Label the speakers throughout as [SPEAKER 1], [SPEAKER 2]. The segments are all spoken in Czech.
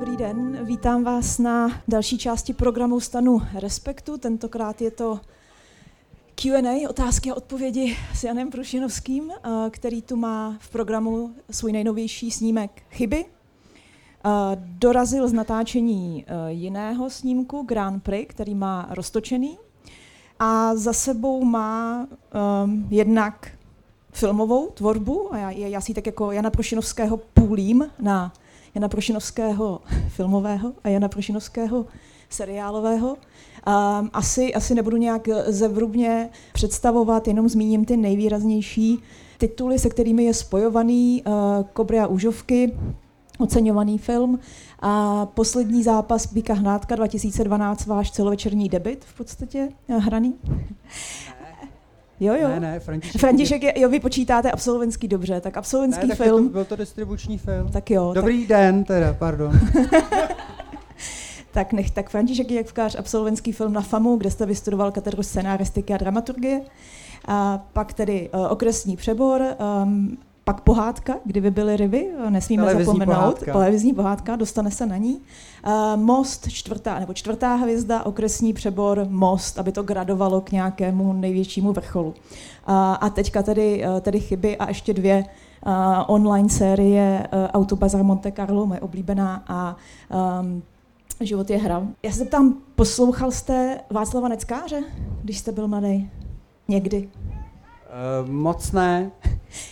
[SPEAKER 1] Dobrý den, vítám vás na další části programu Stanu Respektu. Tentokrát je to Q&A, otázky a odpovědi s Janem Prušinovským, eh, který tu má v programu svůj nejnovější snímek Chyby. Eh, dorazil z natáčení eh, jiného snímku Grand Prix, který má roztočený a za sebou má um, jednak filmovou tvorbu a já, já si tak jako Jana Prošinovského půlím na Jana Prošinovského filmového a Jana Prošinovského seriálového. Um, asi, asi nebudu nějak zevrubně představovat, jenom zmíním ty nejvýraznější tituly, se kterými je spojovaný uh, Kobry a úžovky, oceňovaný film. A poslední zápas Bíka Hnátka 2012, váš celovečerní debit v podstatě eh, hraný. Jo, jo.
[SPEAKER 2] Ne, ne, František.
[SPEAKER 1] František je, jo, vy počítáte absolventský dobře, tak absolventský
[SPEAKER 2] ne, tak
[SPEAKER 1] film.
[SPEAKER 2] To, byl to distribuční film.
[SPEAKER 1] Tak jo.
[SPEAKER 2] Dobrý tak... den, teda, pardon.
[SPEAKER 1] tak nech, tak František Jakvkář, absolventský film na FAMu, kde jste vystudoval katedru scénáristiky a dramaturgie. A pak tedy uh, okresní přebor, um, pak pohádka, kdyby byly ryby, nesmíme
[SPEAKER 2] televizní
[SPEAKER 1] zapomenout.
[SPEAKER 2] Pohádka.
[SPEAKER 1] Televizní pohádka, dostane se na ní. Uh, most, čtvrtá, nebo čtvrtá hvězda, okresní přebor, most, aby to gradovalo k nějakému největšímu vrcholu. Uh, a teďka tedy, uh, tedy chyby a ještě dvě uh, online série uh, Autobazar Monte Carlo, moje oblíbená, a um, Život je hra. Já se ptám, poslouchal jste Václava Neckáře, když jste byl mladý? Někdy?
[SPEAKER 2] Uh, moc ne.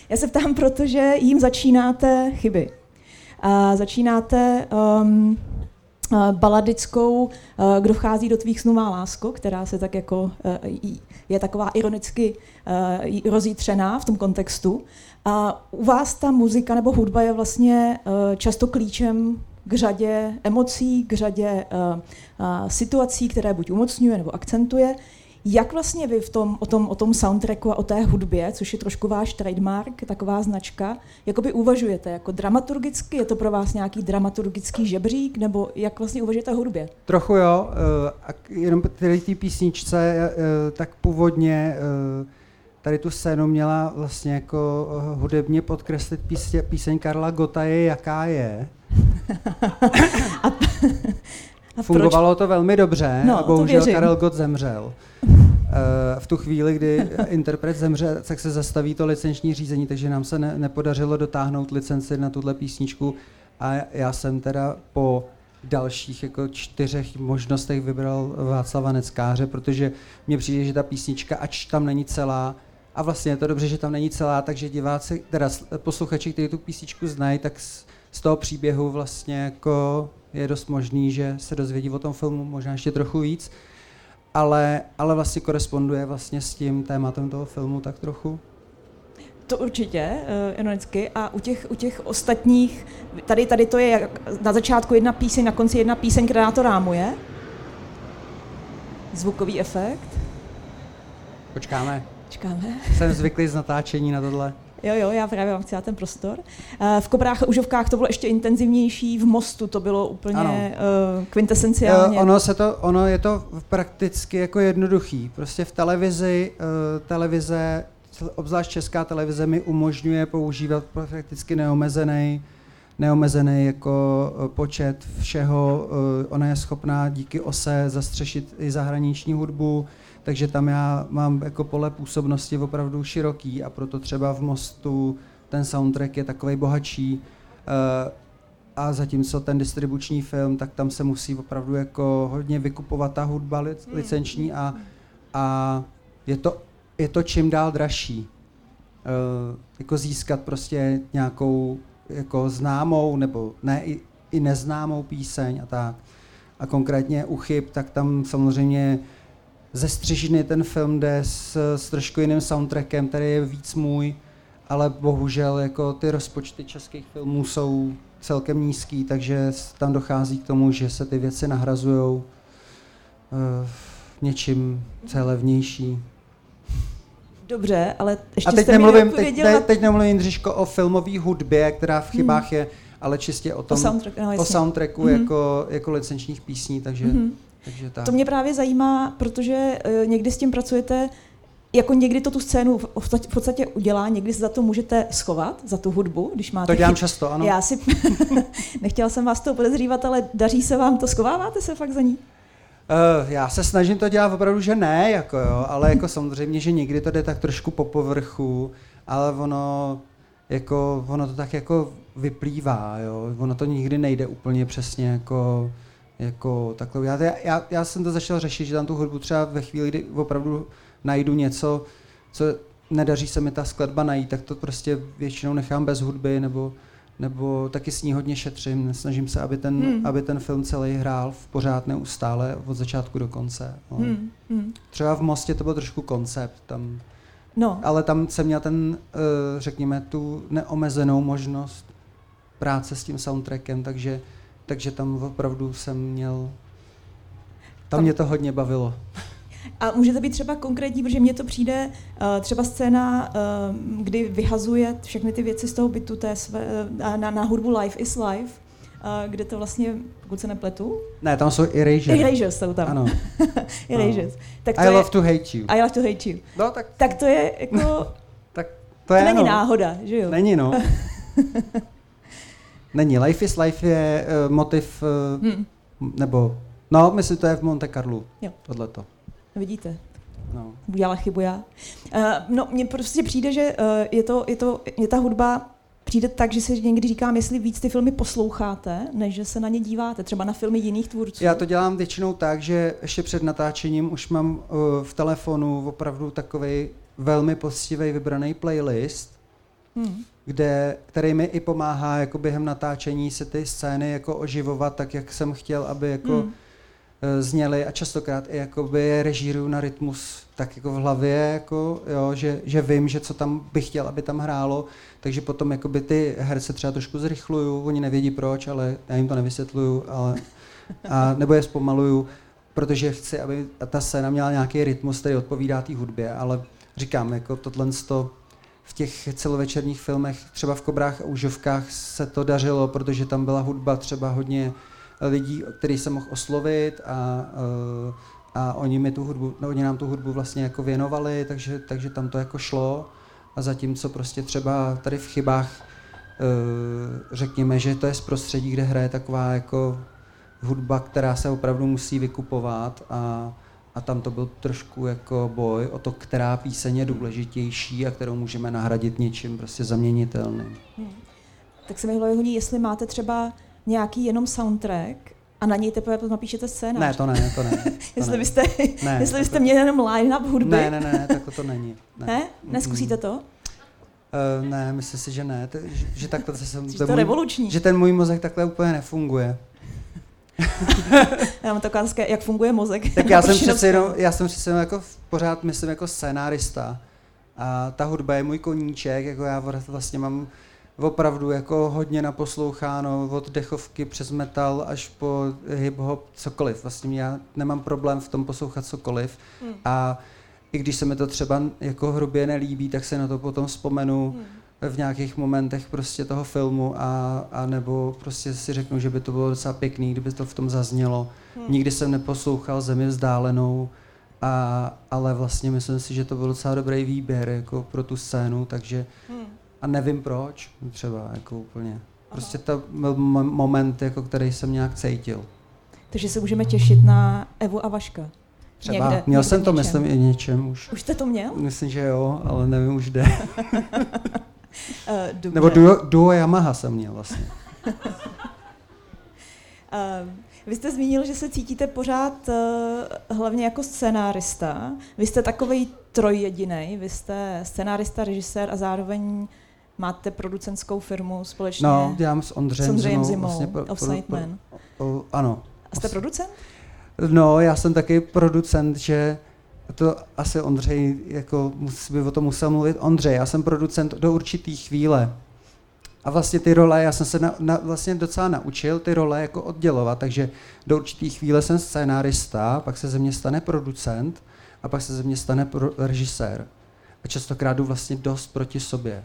[SPEAKER 1] Já se ptám, protože jim začínáte chyby. A začínáte um, baladickou uh, Kdo vchází do tvých snů má lásko, která se tak jako uh, je taková ironicky uh, rozítřená v tom kontextu. A u vás ta muzika nebo hudba je vlastně uh, často klíčem k řadě emocí, k řadě uh, uh, situací, které buď umocňuje nebo akcentuje. Jak vlastně vy v tom, o, tom, o tom soundtracku a o té hudbě, což je trošku váš trademark, taková značka, jakoby uvažujete jako dramaturgicky? Je to pro vás nějaký dramaturgický žebřík? Nebo jak vlastně uvažujete o hudbě?
[SPEAKER 2] Trochu jo. A jenom tady té písničce, tak původně tady tu scénu měla vlastně jako hudebně podkreslit píseň Karla Gota je jaká je.
[SPEAKER 1] a,
[SPEAKER 2] a Fungovalo to velmi dobře
[SPEAKER 1] no,
[SPEAKER 2] a bohužel Karel Gott zemřel. v tu chvíli, kdy interpret zemře, tak se zastaví to licenční řízení, takže nám se ne, nepodařilo dotáhnout licenci na tuhle písničku. A já jsem teda po dalších jako čtyřech možnostech vybral Václava Neckáře, protože mně přijde, že ta písnička, ač tam není celá, a vlastně je to dobře, že tam není celá, takže diváci, teda posluchači, kteří tu písničku znají, tak z toho příběhu vlastně jako je dost možný, že se dozvědí o tom filmu možná ještě trochu víc ale, ale vlastně koresponduje vlastně s tím tématem toho filmu tak trochu.
[SPEAKER 1] To určitě, uh, ironicky. A u těch, u těch ostatních, tady, tady to je na začátku jedna píseň, na konci jedna píseň, která to rámuje. Zvukový efekt.
[SPEAKER 2] Počkáme.
[SPEAKER 1] Počkáme.
[SPEAKER 2] Jsem zvyklý z natáčení na tohle.
[SPEAKER 1] Jo, jo, já právě mám chtěla ten prostor. Eh, v Kobrách a Užovkách to bylo ještě intenzivnější, v Mostu to bylo úplně ano. uh, kvintesenciálně.
[SPEAKER 2] Uh, ono, se to, ono je to prakticky jako jednoduchý. Prostě v televizi, televize, obzvlášť česká televize mi umožňuje používat prakticky neomezený neomezený jako počet všeho. Ona je schopná díky OSE zastřešit i zahraniční hudbu, takže tam já mám jako pole působnosti opravdu široký a proto třeba v Mostu ten soundtrack je takový bohatší uh, a zatímco ten distribuční film, tak tam se musí opravdu jako hodně vykupovat ta hudba hmm. licenční a, a je, to, je to čím dál dražší. Uh, jako získat prostě nějakou jako známou nebo ne i, i neznámou píseň a tak. A konkrétně u chyb, tak tam samozřejmě ze střižny ten film jde s, s trošku jiným soundtrackem, který je víc můj, ale bohužel jako ty rozpočty českých filmů jsou celkem nízký, takže tam dochází k tomu, že se ty věci nahrazují uh, něčím, co je levnější.
[SPEAKER 1] Dobře, ale ještě
[SPEAKER 2] A teď
[SPEAKER 1] jste
[SPEAKER 2] nemluvím, teď, teď, teď nemluvím, Jindřiško, o filmové hudbě, která v chybách hmm. je, ale čistě o tom,
[SPEAKER 1] o, soundtrack, no,
[SPEAKER 2] o soundtracku hmm. jako, jako licenčních písní, takže... Hmm. Takže tak.
[SPEAKER 1] To mě právě zajímá, protože uh, někdy s tím pracujete jako někdy to tu scénu v podstatě, udělá, někdy se za to můžete schovat, za tu hudbu, když máte...
[SPEAKER 2] To dělám často, ano.
[SPEAKER 1] Já si... Nechtěla jsem vás to podezřívat, ale daří se vám to, schováváte se fakt za ní?
[SPEAKER 2] Uh, já se snažím to dělat opravdu, že ne, jako jo, ale jako samozřejmě, že někdy to jde tak trošku po povrchu, ale ono, jako, ono to tak jako vyplývá, jo, ono to nikdy nejde úplně přesně jako, jako takhle. Já, já, já jsem to začal řešit, že tam tu hudbu třeba ve chvíli, kdy opravdu najdu něco, co nedaří se mi ta skladba najít, tak to prostě většinou nechám bez hudby, nebo, nebo taky s ní hodně šetřím. Snažím se, aby ten, hmm. aby ten film celý hrál v pořád neustále od začátku do konce. No. Hmm. Hmm. Třeba v Mostě to byl trošku koncept, tam, no. ale tam jsem měl ten, eh, řekněme, tu neomezenou možnost práce s tím soundtrackem, takže, takže tam opravdu jsem měl, tam, mě to hodně bavilo.
[SPEAKER 1] A můžete být třeba konkrétní, protože mně to přijde uh, třeba scéna, uh, kdy vyhazuje všechny ty věci z toho bytu té své, uh, na, na hudbu Life is Life, kde to vlastně, pokud se nepletu.
[SPEAKER 2] Ne, tam jsou Erasure.
[SPEAKER 1] Erasure jsou tam.
[SPEAKER 2] Ano.
[SPEAKER 1] Erasures.
[SPEAKER 2] Tak to I je, love to hate you.
[SPEAKER 1] I love to hate you.
[SPEAKER 2] No, tak...
[SPEAKER 1] tak to je jako...
[SPEAKER 2] tak to, je,
[SPEAKER 1] to není
[SPEAKER 2] no.
[SPEAKER 1] náhoda, že jo?
[SPEAKER 2] Není, no. není. Life is Life je uh, motiv, uh, hmm. nebo, no, myslím, to je v Monte Carlo, jo. tohleto.
[SPEAKER 1] Vidíte? No. Udělala chybu já. Uh, no, mně prostě přijde, že uh, je, to, je, to, je ta hudba přijde tak, že si někdy říkám, jestli víc ty filmy posloucháte, než že se na ně díváte, třeba na filmy jiných tvůrců.
[SPEAKER 2] Já to dělám většinou tak, že ještě před natáčením už mám uh, v telefonu opravdu takový velmi poctivý vybraný playlist, hmm. Kde, který mi i pomáhá jako během natáčení se ty scény jako oživovat tak, jak jsem chtěl, aby jako Eh, zněly. A častokrát i jakoby režíruju na rytmus tak jako v hlavě, jako, jo, že, že vím, že co tam bych chtěl, aby tam hrálo, takže potom jakoby ty herce třeba trošku zrychluju, oni nevědí proč, ale já jim to nevysvětluju, ale, a, nebo je zpomaluju, protože chci, aby ta scéna měla nějaký rytmus, který odpovídá té hudbě, ale říkám, jako tohle v těch celovečerních filmech, třeba v Kobrách a Užovkách se to dařilo, protože tam byla hudba třeba hodně lidí, který jsem mohl oslovit a, eh, a oni, mi tu hudbu, no, oni nám tu hudbu vlastně jako věnovali, takže, takže tam to jako šlo. A zatímco prostě třeba tady v chybách eh, řekněme, že to je z prostředí, kde hraje taková jako hudba, která se opravdu musí vykupovat a, a tam to byl trošku jako boj o to, která píseň je důležitější a kterou můžeme nahradit něčím prostě zaměnitelným. Hmm.
[SPEAKER 1] Tak se mi hlavně jestli máte třeba nějaký jenom soundtrack a na něj teprve napíšete scénář.
[SPEAKER 2] Ne, to ne, to ne. To
[SPEAKER 1] jestli, byste, ne, jestli byste měli jenom line-up hudby.
[SPEAKER 2] Ne, ne, ne, tak to není.
[SPEAKER 1] Ne? ne? Neskusíte to?
[SPEAKER 2] Uh, ne, myslím si, že ne. To, že, že takhle se jsem...
[SPEAKER 1] to, to revoluční.
[SPEAKER 2] Že ten můj mozek takhle úplně nefunguje.
[SPEAKER 1] já mám taková jak funguje mozek.
[SPEAKER 2] Tak já jsem přece jenom, já jsem přece jenom jako pořád myslím jako scénárista. A ta hudba je můj koníček, jako já vlastně mám opravdu jako hodně naposloucháno od dechovky přes metal až po hip-hop, cokoliv. Vlastně já nemám problém v tom poslouchat cokoliv hmm. a i když se mi to třeba jako hrubě nelíbí, tak se na to potom vzpomenu hmm. V nějakých momentech prostě toho filmu a, a nebo prostě si řeknu, že by to bylo docela pěkný, kdyby to v tom zaznělo. Hmm. Nikdy jsem neposlouchal Zemi vzdálenou, a, ale vlastně myslím si, že to byl docela dobrý výběr jako pro tu scénu, takže hmm a nevím proč, třeba jako úplně. Prostě to byl moment, jako který jsem nějak cítil.
[SPEAKER 1] Takže se můžeme těšit na Evu a Vaška.
[SPEAKER 2] Třeba. Někde, měl někde jsem to, něčem. myslím, i něčem už.
[SPEAKER 1] Už jste to měl?
[SPEAKER 2] Myslím, že jo, ale nevím už kde. uh, Nebo duo, duo Yamaha jsem měl vlastně. uh,
[SPEAKER 1] vy jste zmínil, že se cítíte pořád uh, hlavně jako scenárista. Vy jste takový trojjedinej. Vy jste scenárista, režisér a zároveň máte producentskou firmu společně
[SPEAKER 2] no, dělám s Ondřejem, s Ondřejem Zimou. Vlastně
[SPEAKER 1] pro, Offside pro, Man.
[SPEAKER 2] Pro, ano.
[SPEAKER 1] A jste producent?
[SPEAKER 2] No, já jsem taky producent, že to asi Ondřej, jako by o tom musel mluvit Ondřej, já jsem producent do určitý chvíle. A vlastně ty role, já jsem se na, na, vlastně docela naučil ty role jako oddělovat, takže do určitý chvíle jsem scénárista, pak se ze mě stane producent a pak se ze mě stane pro, režisér. A častokrát jdu vlastně dost proti sobě.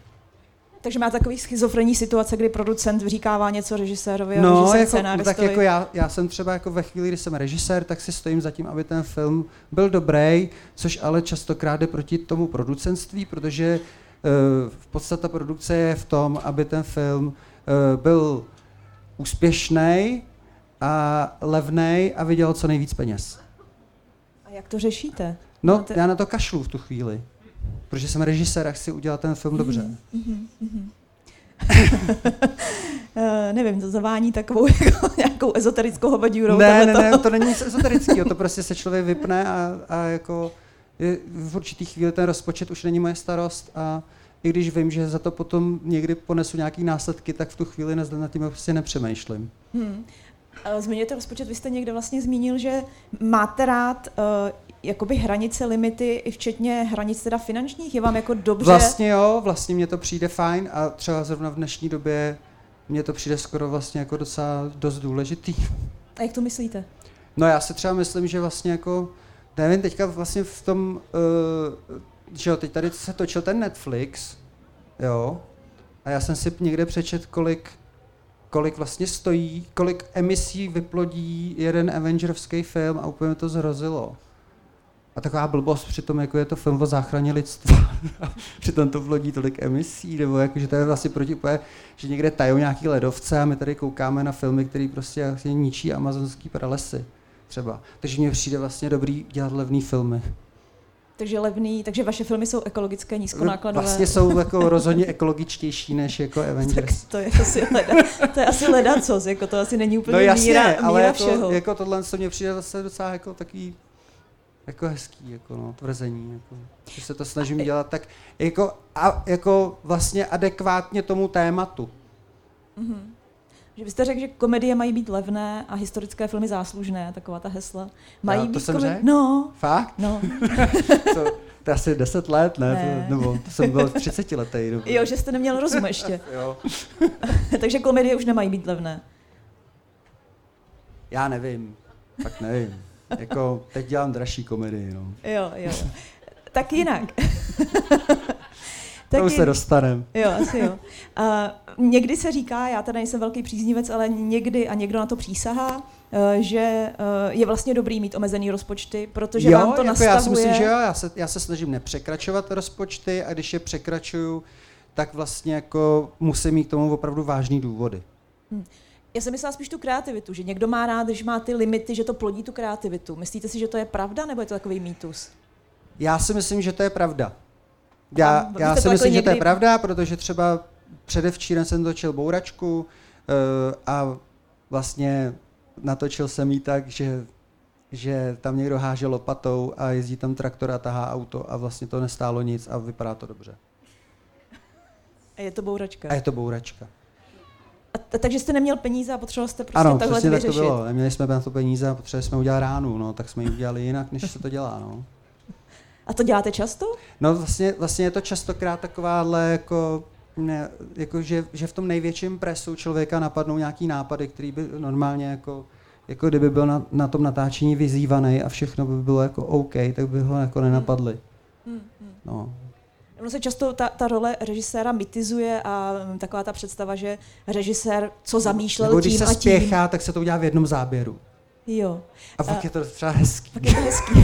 [SPEAKER 1] Takže má takový schizofrenní situace, kdy producent říkává něco režisérovi a
[SPEAKER 2] no,
[SPEAKER 1] režisér
[SPEAKER 2] jako,
[SPEAKER 1] scénáristovi.
[SPEAKER 2] tak jako já, já jsem třeba jako ve chvíli, kdy jsem režisér, tak si stojím za tím, aby ten film byl dobrý, což ale častokrát jde proti tomu producentství, protože uh, v podstatě produkce je v tom, aby ten film uh, byl úspěšný a levný a vydělal co nejvíc peněz.
[SPEAKER 1] A jak to řešíte?
[SPEAKER 2] No, Máte... já na to kašlu v tu chvíli, protože jsem režisér a chci udělat ten film dobře.
[SPEAKER 1] Mm-hmm, mm-hmm. uh, nevím, to zavání takovou jako, nějakou ezoterickou hovadírou.
[SPEAKER 2] Ne, ne, ne, to není nic ezoterického, to prostě se člověk vypne a, a jako je, v určitý chvíli ten rozpočet už není moje starost a i když vím, že za to potom někdy ponesu nějaký následky, tak v tu chvíli nad tím prostě nepřemýšlím. Hmm.
[SPEAKER 1] Zmiňujete rozpočet, vy jste někde vlastně zmínil, že máte rád uh, jakoby hranice, limity, i včetně hranic teda finančních? Je vám jako dobře?
[SPEAKER 2] Vlastně jo, vlastně mně to přijde fajn a třeba zrovna v dnešní době mně to přijde skoro vlastně jako docela dost důležitý.
[SPEAKER 1] A jak to myslíte?
[SPEAKER 2] No já si třeba myslím, že vlastně jako, nevím, teďka vlastně v tom, uh, že jo, teď tady se točil ten Netflix, jo, a já jsem si někde přečet, kolik kolik vlastně stojí, kolik emisí vyplodí jeden Avengerovský film a úplně to zhrozilo. A taková blbost přitom, jako je to film o záchraně lidstva. přitom to vlodí tolik emisí, nebo jako, že to je vlastně proti že někde tajou nějaký ledovce a my tady koukáme na filmy, které prostě vlastně ničí amazonský pralesy třeba. Takže mně přijde vlastně dobrý dělat levný filmy.
[SPEAKER 1] Takže levný, takže vaše filmy jsou ekologické, nízkonákladové.
[SPEAKER 2] Vlastně jsou jako rozhodně ekologičtější než jako Avengers.
[SPEAKER 1] tak to je asi leda, to je asi ledacos, jako to asi není úplně no
[SPEAKER 2] jasně,
[SPEAKER 1] míra, míra
[SPEAKER 2] ale jako,
[SPEAKER 1] všeho.
[SPEAKER 2] jako tohle co mě přijde zase docela jako takový jako hezký jako no, tvrzení, jako, že se to snažím dělat tak jako, a, jako vlastně adekvátně tomu tématu.
[SPEAKER 1] Mm-hmm. Že byste řekl, že komedie mají být levné a historické filmy záslužné, taková ta hesla. Mají
[SPEAKER 2] Já, to
[SPEAKER 1] být
[SPEAKER 2] jsem řekl?
[SPEAKER 1] No.
[SPEAKER 2] Fakt?
[SPEAKER 1] No.
[SPEAKER 2] to, to je asi 10 let, ne? ne. To, nebo to jsem byl 30 letý. Nebo...
[SPEAKER 1] Jo, že jste neměl rozum ještě.
[SPEAKER 2] jo.
[SPEAKER 1] Takže komedie už nemají být levné.
[SPEAKER 2] Já nevím. Tak nevím. Jako, teď dělám dražší komedii, no.
[SPEAKER 1] Jo, jo, jo. Tak jinak.
[SPEAKER 2] to už se dostaneme.
[SPEAKER 1] Jo, asi jo. A někdy se říká, já teda nejsem velký příznivec, ale někdy a někdo na to přísahá, eh, že eh, je vlastně dobrý mít omezený rozpočty, protože
[SPEAKER 2] jo,
[SPEAKER 1] vám to
[SPEAKER 2] jako
[SPEAKER 1] nastavuje...
[SPEAKER 2] já si myslím, že jo, já se, já se snažím nepřekračovat rozpočty a když je překračuju, tak vlastně jako musím mít k tomu opravdu vážný důvody.
[SPEAKER 1] Hmm. Já jsem myslela spíš tu kreativitu, že někdo má rád, když má ty limity, že to plodí tu kreativitu. Myslíte si, že to je pravda, nebo je to takový mýtus?
[SPEAKER 2] Já si myslím, že to je pravda. Já, já si myslím, někdy... že to je pravda, protože třeba předevčírem jsem točil bouračku uh, a vlastně natočil jsem ji tak, že, že tam někdo háže lopatou a jezdí tam traktor a tahá auto a vlastně to nestálo nic a vypadá to dobře.
[SPEAKER 1] A je to bouračka.
[SPEAKER 2] A je to bouračka.
[SPEAKER 1] A, takže jste neměl peníze a potřeboval jste prostě
[SPEAKER 2] ano,
[SPEAKER 1] takhle
[SPEAKER 2] vyřešit. tak to bylo. Neměli jsme na to peníze a potřebovali jsme udělat ránu, no, tak jsme ji udělali jinak, než se to dělá. No.
[SPEAKER 1] A to děláte často?
[SPEAKER 2] No vlastně, vlastně je to častokrát takováhle jako ne, jako že, že v tom největším presu člověka napadnou nějaký nápady, který by normálně jako, jako kdyby byl na, na tom natáčení vyzývaný a všechno by bylo jako OK, tak by ho jako nenapadli. Hmm. Hmm. No.
[SPEAKER 1] Ono se často ta, ta role režiséra mitizuje a taková ta představa, že režisér co zamýšlel
[SPEAKER 2] Nebo když
[SPEAKER 1] tím
[SPEAKER 2] se
[SPEAKER 1] a tím.
[SPEAKER 2] spěchá, tak se to udělá v jednom záběru.
[SPEAKER 1] Jo.
[SPEAKER 2] A pak a, je to třeba hezký.
[SPEAKER 1] Pak je to hezký.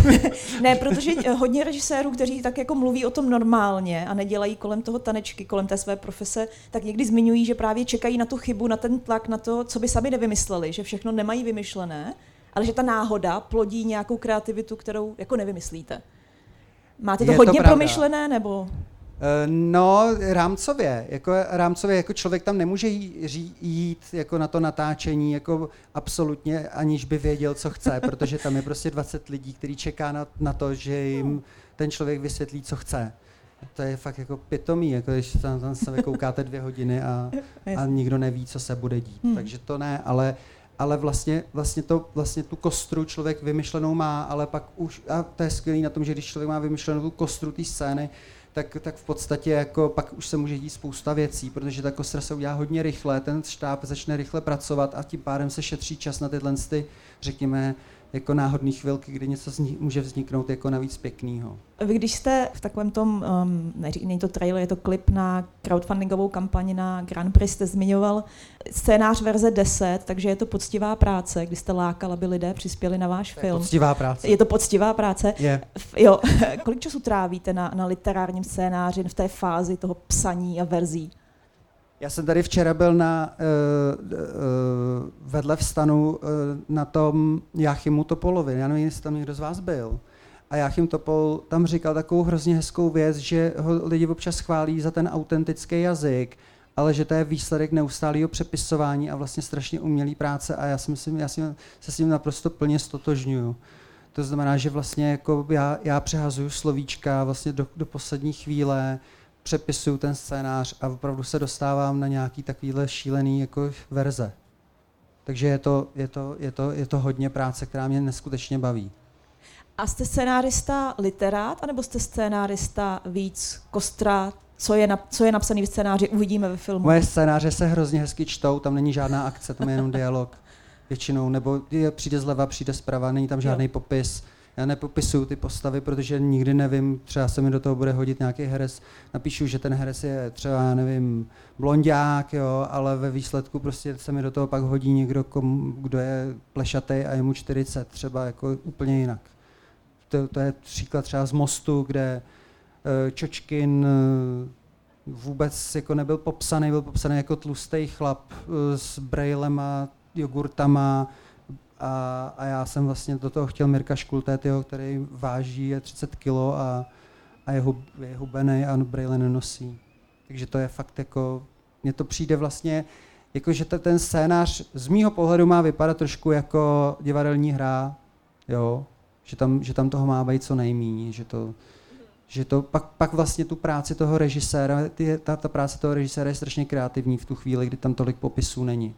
[SPEAKER 1] ne, protože hodně režisérů, kteří tak jako mluví o tom normálně a nedělají kolem toho tanečky, kolem té své profese, tak někdy zmiňují, že právě čekají na tu chybu, na ten tlak, na to, co by sami nevymysleli, že všechno nemají vymyšlené, ale že ta náhoda plodí nějakou kreativitu, kterou jako nevymyslíte. Máte to je hodně to promyšlené, nebo?
[SPEAKER 2] Eh, no, rámcově. Jako rámcově, jako člověk tam nemůže jít jako na to natáčení jako absolutně, aniž by věděl, co chce, protože tam je prostě 20 lidí, který čeká na, na to, že jim ten člověk vysvětlí, co chce. To je fakt jako pitomý, jako když tam, tam se koukáte dvě hodiny a, a nikdo neví, co se bude dít. Hmm. Takže to ne, ale ale vlastně, vlastně, to, vlastně tu kostru člověk vymyšlenou má, ale pak už, a to je skvělé na tom, že když člověk má vymyšlenou tu kostru té scény, tak, tak v podstatě jako pak už se může dít spousta věcí, protože ta kostra se udělá hodně rychle, ten štáb začne rychle pracovat a tím pádem se šetří čas na tyhle, ty, řekněme, jako náhodný chvilky, kdy něco zni- může vzniknout jako navíc pěkného.
[SPEAKER 1] Vy když jste v takovém tom, um, není to trailer, je to klip na crowdfundingovou kampani na Grand Prix, jste zmiňoval scénář verze 10, takže je to poctivá práce, kdy jste lákal, aby lidé přispěli na váš
[SPEAKER 2] To
[SPEAKER 1] film.
[SPEAKER 2] je poctivá práce.
[SPEAKER 1] Je to poctivá práce.
[SPEAKER 2] Je.
[SPEAKER 1] Jo, kolik času trávíte na, na literárním scénáři v té fázi toho psaní a verzí?
[SPEAKER 2] Já jsem tady včera byl na, uh, uh, vedle v stanu uh, na tom Jáchymu Topolovi. Já nevím, jestli tam někdo z vás byl. A Jáchym Topol tam říkal takovou hrozně hezkou věc, že ho lidi občas chválí za ten autentický jazyk, ale že to je výsledek neustálého přepisování a vlastně strašně umělý práce a já si myslím, já si, se s tím naprosto plně stotožňuju. To znamená, že vlastně jako já, já přehazuju slovíčka vlastně do, do poslední chvíle, přepisuju ten scénář a opravdu se dostávám na nějaký takovýhle šílený jako verze. Takže je to, je, to, je, to, je to hodně práce, která mě neskutečně baví.
[SPEAKER 1] A jste scénárista literát, anebo jste scénárista víc kostra, co je, na, co je napsaný v scénáři, uvidíme ve filmu?
[SPEAKER 2] Moje scénáře se hrozně hezky čtou, tam není žádná akce, tam je jenom dialog většinou, nebo je, přijde zleva, přijde zprava, není tam žádný
[SPEAKER 1] Jo.
[SPEAKER 2] popis. Já nepopisuju ty postavy, protože nikdy nevím, třeba se mi do toho bude hodit nějaký herec. Napíšu, že ten herec je třeba, já nevím, blondák, jo, ale ve výsledku prostě se mi do toho pak hodí někdo, komu, kdo je plešatý a je mu 40, třeba jako úplně jinak. To, to je příklad třeba z Mostu, kde eh, Čočkin eh, vůbec jako nebyl popsaný, byl popsaný jako tlustý chlap eh, s brejlema, jogurtama a, a já jsem vlastně do toho chtěl Mirka Škultétyho, který váží je 30 kg a, a je, hub, je hubený a brejle nenosí. Takže to je fakt jako, mně to přijde vlastně, jako že te- ten scénář z mýho pohledu má vypadat trošku jako divadelní hra, jo, že tam, že tam toho má být co nejméně, že to, že to pak, pak vlastně tu práci toho režiséra, ty, ta, ta práce toho režiséra je strašně kreativní v tu chvíli, kdy tam tolik popisů není.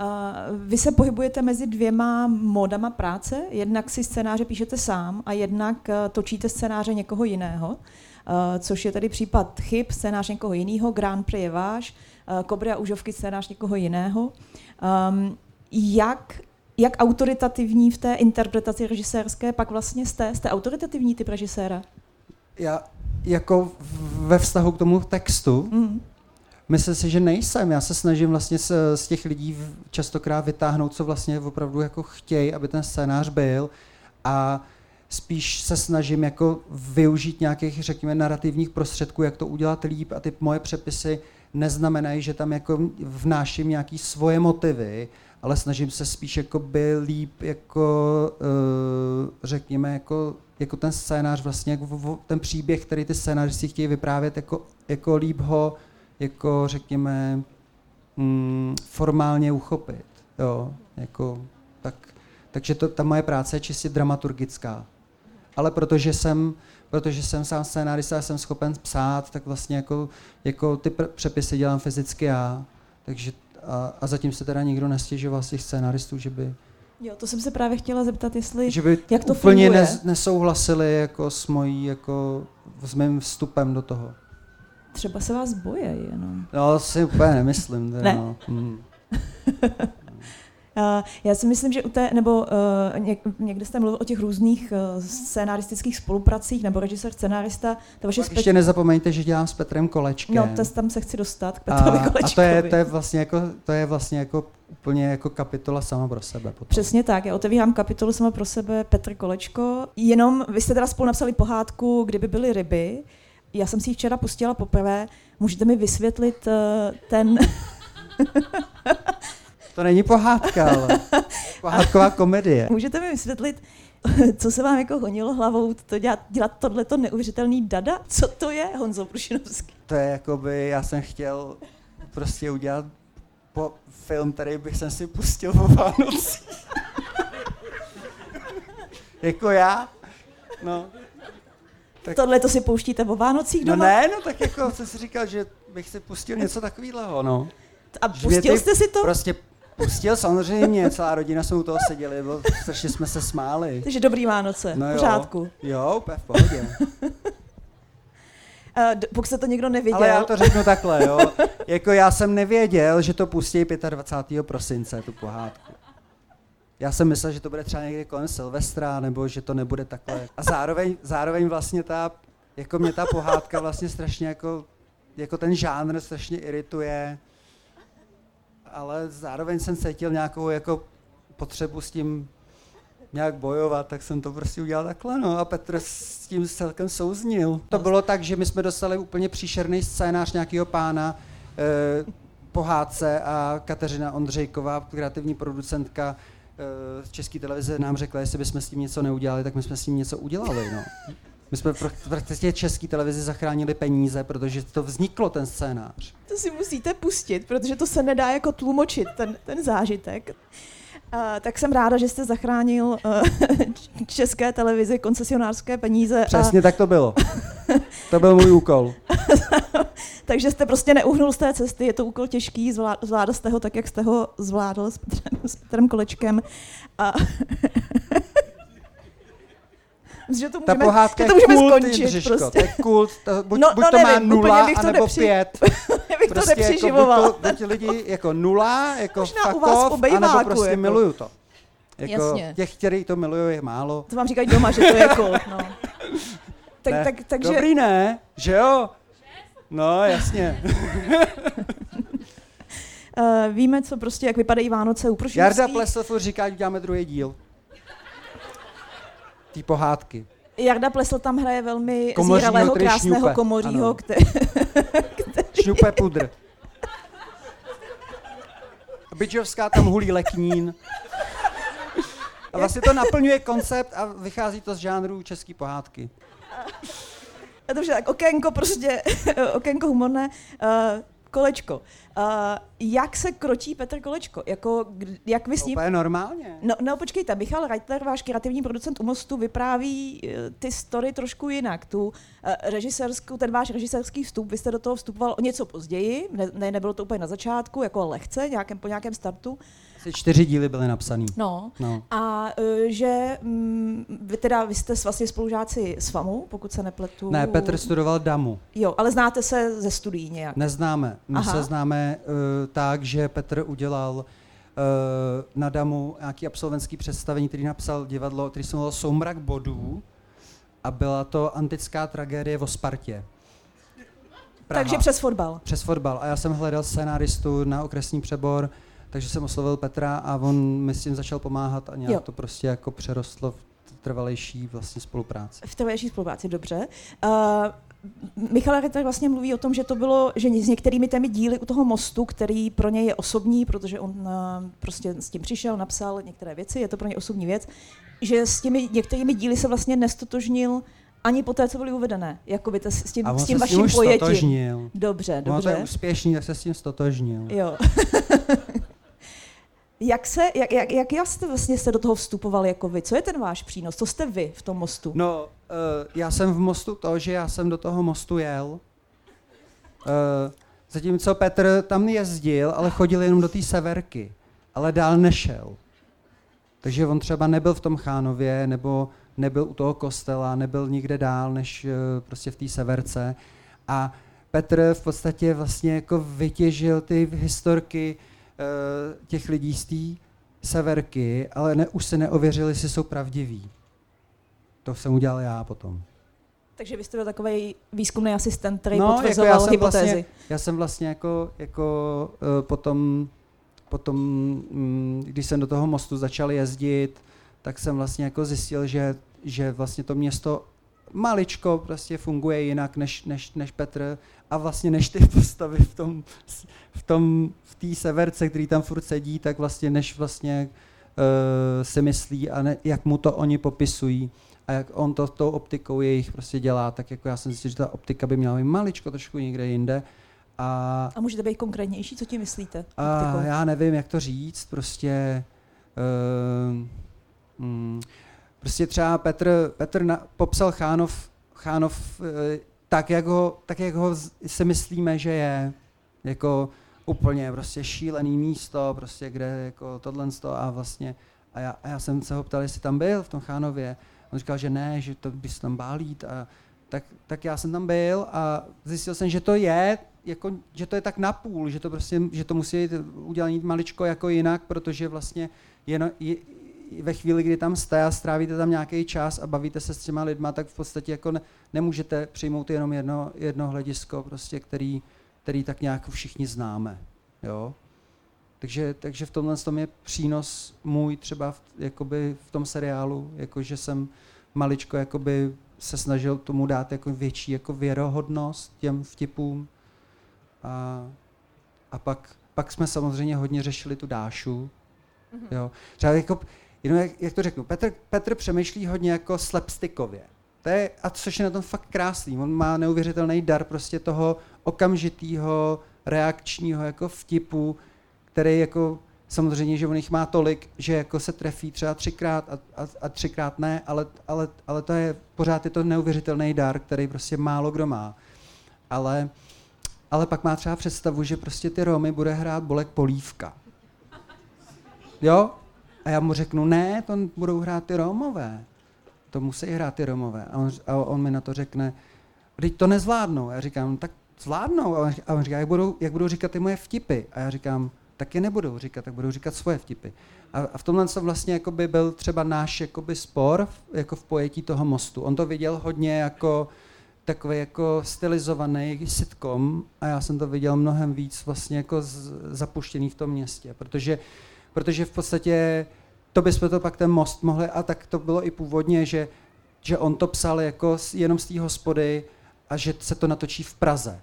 [SPEAKER 1] Uh, vy se pohybujete mezi dvěma modama práce. Jednak si scénáře píšete sám a jednak uh, točíte scénáře někoho jiného, uh, což je tedy případ chyb, scénář někoho jiného, Grand Prix je váš, Kobry a užovky scénář někoho jiného. Um, jak, jak autoritativní v té interpretaci režisérské pak vlastně jste? Jste autoritativní typ režiséra?
[SPEAKER 2] Já jako ve vztahu k tomu textu,
[SPEAKER 1] Mm.
[SPEAKER 2] Myslím si, že nejsem. Já se snažím vlastně z, z těch lidí častokrát vytáhnout, co vlastně opravdu jako chtějí, aby ten scénář byl a spíš se snažím jako využít nějakých, řekněme, narrativních prostředků, jak to udělat líp a ty moje přepisy neznamenají, že tam jako vnáším nějaký svoje motivy, ale snažím se spíš jako by líp jako, uh, řekněme, jako, jako ten scénář vlastně, jako ten příběh, který ty scénáři chtějí vyprávět, jako, jako líp ho, jako řekněme, mm, formálně uchopit. Jo, jako, tak, takže to, ta moje práce je čistě dramaturgická. Ale protože jsem, protože jsem sám scénárista a jsem schopen psát, tak vlastně jako, jako ty pr- přepisy dělám fyzicky já. Takže a, a zatím se teda nikdo nestěžoval z těch scénáristů, že by,
[SPEAKER 1] Jo, to jsem se právě chtěla zeptat, jestli...
[SPEAKER 2] že by
[SPEAKER 1] Jak to
[SPEAKER 2] úplně
[SPEAKER 1] funguje?
[SPEAKER 2] nes, nesouhlasili jako s mojí, jako s mým vstupem do toho.
[SPEAKER 1] Třeba se vás boje jenom.
[SPEAKER 2] No, si úplně nemyslím. Teda,
[SPEAKER 1] Ne?
[SPEAKER 2] No. Mm.
[SPEAKER 1] Uh, já si myslím, že u té, nebo uh, něk, někde jste mluvil o těch různých uh, scénaristických spolupracích, nebo režisér, scenárista, to vaše
[SPEAKER 2] Pak Ještě nezapomeňte, že dělám s Petrem Kolečkem.
[SPEAKER 1] No, to, tam se chci dostat k
[SPEAKER 2] a,
[SPEAKER 1] Petrovi
[SPEAKER 2] a to
[SPEAKER 1] Kolečkovi.
[SPEAKER 2] je, to je vlastně jako, to je vlastně jako úplně jako kapitola sama pro sebe. Potom.
[SPEAKER 1] Přesně tak, já otevírám kapitolu sama pro sebe Petr Kolečko. Jenom vy jste teda spolu napsali pohádku, kdyby byly ryby. Já jsem si ji včera pustila poprvé. Můžete mi vysvětlit uh, ten...
[SPEAKER 2] To není pohádka, ale pohádková komedie.
[SPEAKER 1] Můžete mi vysvětlit, co se vám jako honilo hlavou, to dělat, dělat tohleto neuvěřitelný dada? Co to je, Honzo Prušinovský?
[SPEAKER 2] To je jakoby, já jsem chtěl prostě udělat po film, který bych jsem si pustil po Vánocích. jako já? No. Tak-
[SPEAKER 1] Tohle to si pouštíte o Vánocích
[SPEAKER 2] No
[SPEAKER 1] doma?
[SPEAKER 2] ne, no tak jako jsem si říkal, že bych si pustil něco takového, no.
[SPEAKER 1] A pustil
[SPEAKER 2] ty-
[SPEAKER 1] jste si to?
[SPEAKER 2] Prostě pustil samozřejmě, celá rodina jsme u toho seděli, bylo, strašně jsme se smáli.
[SPEAKER 1] Takže dobrý Vánoce,
[SPEAKER 2] No
[SPEAKER 1] v
[SPEAKER 2] jo.
[SPEAKER 1] pořádku.
[SPEAKER 2] Jo, úplně v pohodě.
[SPEAKER 1] Uh, pokud jste to někdo neviděl,
[SPEAKER 2] Ale já to řeknu takhle, jo. Jako já jsem nevěděl, že to pustí 25. prosince, tu pohádku. Já jsem myslel, že to bude třeba někdy kolem Silvestra, nebo že to nebude takhle. A zároveň, zároveň vlastně ta, jako mě ta pohádka vlastně strašně jako, jako ten žánr strašně irituje, ale zároveň jsem cítil nějakou jako potřebu s tím nějak bojovat, tak jsem to prostě udělal takhle, no a Petr s tím celkem souznil. To bylo tak, že my jsme dostali úplně příšerný scénář nějakého pána, eh, pohádce a Kateřina Ondřejková, kreativní producentka z eh, České televize, nám řekla, jestli bychom s tím něco neudělali, tak my jsme s tím něco udělali, no. My jsme prakticky české televizi zachránili peníze, protože to vzniklo, ten scénář.
[SPEAKER 1] To si musíte pustit, protože to se nedá jako tlumočit, ten, ten zážitek. Uh, tak jsem ráda, že jste zachránil uh, české televizi koncesionářské peníze.
[SPEAKER 2] Přesně a... tak to bylo. to byl můj úkol.
[SPEAKER 1] Takže jste prostě neuhnul z té cesty, je to úkol těžký, zvládl jste ho tak, jak jste ho zvládl s Petrem, s Petrem Kolečkem. A
[SPEAKER 2] že to můžeme, Ta pohádka že to můžeme kult, skončit. Břiško, prostě. To je kult, to, buď, no, buď no, to má nevím, nula, anebo nepři... pět.
[SPEAKER 1] bych prostě to nepřiživovala.
[SPEAKER 2] Jako, buď, to, buď lidi jako nula, jako Možná fuck off, anebo prostě jako. miluju to. Jako Jasně. Těch, kteří to milují, je málo.
[SPEAKER 1] To vám říkají doma, že to je kult. No.
[SPEAKER 2] tak, ne, tak, takže... Dobrý ne, že jo? No, jasně.
[SPEAKER 1] uh, víme, co prostě, jak vypadají Vánoce u.
[SPEAKER 2] Jarda Plesl říká, že děláme druhý díl té pohádky.
[SPEAKER 1] Jarda Plesl tam hraje velmi zíralého, krásného šňupe. komořího, který...
[SPEAKER 2] Šňupe pudr. Byčovská tam hulí leknín. A vlastně to naplňuje koncept a vychází to z žánru české pohádky.
[SPEAKER 1] Dobře, tak okénko prostě, okénko humorné. Uh, Kolečko. Uh, jak se kročí Petr Kolečko? Jako, jak vy s ním...
[SPEAKER 2] To je normálně.
[SPEAKER 1] No, no, počkejte, Michal Reitler, váš kreativní producent u Mostu, vypráví uh, ty story trošku jinak. Tu uh, režisérskou, ten váš režisérský vstup, vy jste do toho vstupoval o něco později, ne, ne nebylo to úplně na začátku, jako lehce, nějakém, po nějakém startu.
[SPEAKER 2] Asi čtyři díly byly napsaný.
[SPEAKER 1] No. no. A uh, že um, vy teda, vy jste vlastně spolužáci s FAMu, pokud se nepletu.
[SPEAKER 2] Ne, Petr studoval DAMu.
[SPEAKER 1] Jo, ale znáte se ze studií nějak?
[SPEAKER 2] Neznáme. My Aha. se známe uh, tak, že Petr udělal uh, na DAMu nějaký absolventský představení, který napsal divadlo, který se jmenovalo Soumrak bodů a byla to antická tragédie o Spartě.
[SPEAKER 1] Praha. Takže přes fotbal.
[SPEAKER 2] Přes fotbal. A já jsem hledal scénáristu na okresní přebor, takže jsem oslovil Petra a on mi s tím začal pomáhat a nějak jo. to prostě jako přerostlo v trvalejší vlastně spolupráci.
[SPEAKER 1] V trvalejší spolupráci, dobře. Uh, Michal Ritter vlastně mluví o tom, že to bylo, že s některými těmi díly u toho mostu, který pro něj je osobní, protože on uh, prostě s tím přišel, napsal některé věci, je to pro něj osobní věc, že s těmi některými díly se vlastně nestotožnil ani po té, co byly uvedené, jako by to s tím,
[SPEAKER 2] s
[SPEAKER 1] tím
[SPEAKER 2] vaším pojetím.
[SPEAKER 1] Dobře, dobře.
[SPEAKER 2] On je úspěšný, tak se s tím stotožnil.
[SPEAKER 1] Jo. Jak, se, jak, jak, jak jste vlastně jste do toho vstupovali jako vy? Co je ten váš přínos? Co jste vy v tom mostu?
[SPEAKER 2] No, uh, já jsem v mostu to, že já jsem do toho mostu jel. Uh, zatímco Petr tam jezdil, ale chodil jenom do té severky, ale dál nešel. Takže on třeba nebyl v tom Chánově, nebo nebyl u toho kostela, nebyl nikde dál, než uh, prostě v té severce. A Petr v podstatě vlastně jako vytěžil ty historky, těch lidí z té severky, ale ne, už se neověřili, jestli jsou pravdiví. To jsem udělal já potom.
[SPEAKER 1] Takže vy jste byl takový výzkumný asistent, který no, potvrzoval jako já jsem hypotézy.
[SPEAKER 2] Vlastně, já jsem vlastně jako, jako uh, potom, potom um, když jsem do toho mostu začal jezdit, tak jsem vlastně jako zjistil, že, že vlastně to město maličko prostě funguje jinak než, než, než Petr a vlastně než ty postavy v tom, v tom, v té severce, který tam furt sedí, tak vlastně než vlastně uh, si myslí a ne, jak mu to oni popisují a jak on to tou optikou jejich prostě dělá, tak jako já jsem zjistil, že ta optika by měla být maličko trošku někde jinde. A,
[SPEAKER 1] a můžete být konkrétnější, co tím myslíte?
[SPEAKER 2] A já nevím, jak to říct, prostě uh, mm, prostě třeba Petr, Petr na, popsal Chánov, Chánov uh, tak, jak ho, tak, jak ho si myslíme, že je. Jako úplně prostě šílený místo, prostě kde jako tohle a vlastně a já, a já jsem se ho ptal, jestli tam byl v tom Chánově. On říkal, že ne, že to by se tam bál jít. A tak, tak já jsem tam byl a zjistil jsem, že to je, jako, že to je tak napůl, že to prostě, že to musí udělat maličko jako jinak, protože vlastně jen, je, ve chvíli, kdy tam jste a strávíte tam nějaký čas a bavíte se s těma lidma, tak v podstatě jako ne, nemůžete přijmout jenom jedno, jedno hledisko, prostě, který, který tak nějak všichni známe. Jo? Takže, takže v tomhle tom je přínos můj třeba v, jakoby v tom seriálu, jako že jsem maličko jakoby se snažil tomu dát jako větší jako věrohodnost těm vtipům. A, a pak, pak jsme samozřejmě hodně řešili tu Dášu. Mm-hmm. Jo. Třeba jako, jenom jak, jak to řeknu, Petr, Petr přemýšlí hodně jako slapstickově. To je, a což je na tom fakt krásný. On má neuvěřitelný dar prostě toho okamžitého reakčního jako vtipu, který jako samozřejmě, že on jich má tolik, že jako se trefí třeba třikrát a, a, a třikrát ne, ale, ale, ale to je, pořád je to neuvěřitelný dar, který prostě málo kdo má. Ale, ale pak má třeba představu, že prostě ty Romy bude hrát Bolek Polívka. Jo? A já mu řeknu, ne, to budou hrát ty Romové. To musí hrát ty Romové. A on, a on mi na to řekne, teď to nezvládnou. A já říkám, no, tak zvládnou. A on říká, jak budou, jak budou říkat ty moje vtipy. A já říkám, tak je nebudou říkat, tak budou říkat svoje vtipy. A, a v tomhle to vlastně jakoby byl třeba náš jakoby spor jako v pojetí toho mostu. On to viděl hodně jako takový jako stylizovaný sitcom a já jsem to viděl mnohem víc vlastně jako z, zapuštěný v tom městě, protože, protože v podstatě to bychom to pak ten most mohli, a tak to bylo i původně, že, že on to psal jako jenom z té hospody a že se to natočí v Praze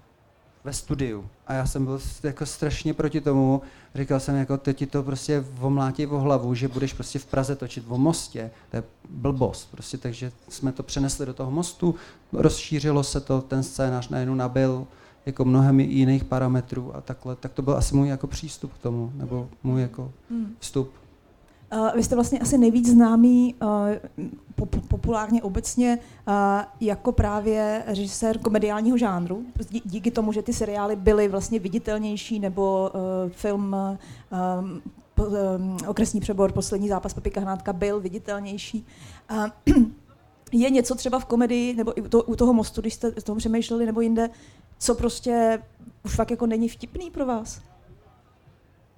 [SPEAKER 2] ve studiu. A já jsem byl jako strašně proti tomu. Říkal jsem, jako teď ti to prostě omlátí o hlavu, že budeš prostě v Praze točit o mostě. To je blbost. Prostě, takže jsme to přenesli do toho mostu, rozšířilo se to, ten scénář najednou nabil jako mnohem jiných parametrů a takhle. Tak to byl asi můj jako přístup k tomu, nebo můj jako hmm. vstup.
[SPEAKER 1] Uh, vy jste vlastně asi nejvíc známý uh, pop- populárně obecně uh, jako právě režisér komediálního žánru. Dí- díky tomu, že ty seriály byly vlastně viditelnější, nebo uh, film um, po, um, Okresní přebor, Poslední zápas Pepika Hnátka byl viditelnější. Uh, je něco třeba v komedii, nebo i to, u toho mostu, když jste o tom přemýšleli, nebo jinde, co prostě už fakt jako není vtipný pro vás?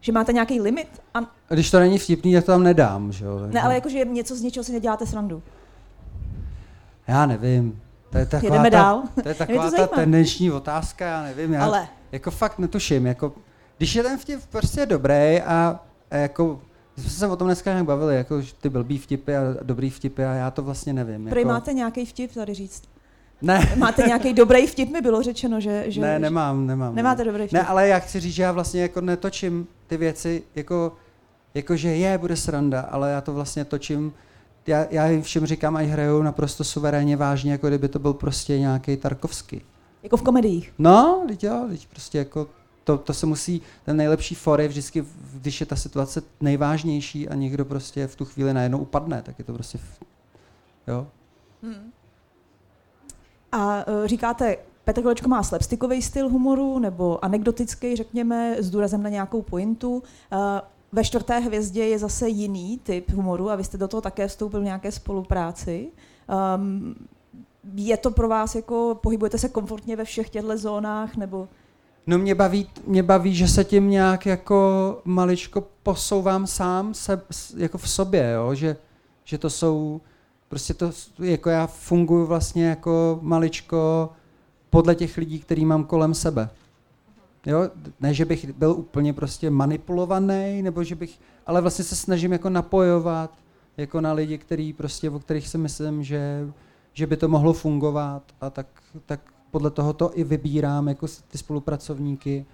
[SPEAKER 1] Že máte nějaký limit? A...
[SPEAKER 2] Když to není vtipný, tak to tam nedám, že jo?
[SPEAKER 1] Ne, ale jakože něco z něčeho si neděláte srandu.
[SPEAKER 2] Já nevím. To je taková
[SPEAKER 1] Jedeme
[SPEAKER 2] ta,
[SPEAKER 1] dál.
[SPEAKER 2] To je taková to ta tendenční otázka, já nevím. Já
[SPEAKER 1] ale.
[SPEAKER 2] jako fakt netuším. Jako, když je ten vtip prostě dobrý a, a jako jsme se o tom dneska nějak bavili, jako ty blbý vtipy a dobrý vtipy a já to vlastně nevím.
[SPEAKER 1] Prý
[SPEAKER 2] jako...
[SPEAKER 1] máte nějaký vtip tady říct?
[SPEAKER 2] Ne.
[SPEAKER 1] Máte nějaký dobrý vtip, mi bylo řečeno, že... že
[SPEAKER 2] ne, nemám, nemám.
[SPEAKER 1] Nemáte dobrý vtip.
[SPEAKER 2] Ne, ale já chci říct, že já vlastně jako netočím ty věci, jako, jako že je, bude sranda, ale já to vlastně točím, já, já jim všem říkám, ať hrajou naprosto suverénně vážně, jako kdyby to byl prostě nějaký Tarkovský.
[SPEAKER 1] Jako v komediích?
[SPEAKER 2] No, teď jo, teď prostě jako to, to se musí, ten nejlepší for je vždycky, když je ta situace nejvážnější a někdo prostě v tu chvíli najednou upadne, tak je to prostě, jo. Hmm.
[SPEAKER 1] A uh, říkáte, Petr Kolečko má slapstickový styl humoru, nebo anekdotický, řekněme, s důrazem na nějakou pointu. Uh, ve čtvrté hvězdě je zase jiný typ humoru a vy jste do toho také vstoupil v nějaké spolupráci. Um, je to pro vás jako, pohybujete se komfortně ve všech těchto zónách, nebo...
[SPEAKER 2] No mě baví, mě baví, že se tím nějak jako maličko posouvám sám se, jako v sobě, jo? Že, že to jsou, prostě to, jako já funguji vlastně jako maličko podle těch lidí, který mám kolem sebe. Jo? Ne, že bych byl úplně prostě manipulovaný, nebo že bych, ale vlastně se snažím jako napojovat jako na lidi, který prostě, o kterých si myslím, že, že by to mohlo fungovat a tak, tak podle toho to i vybírám jako ty spolupracovníky.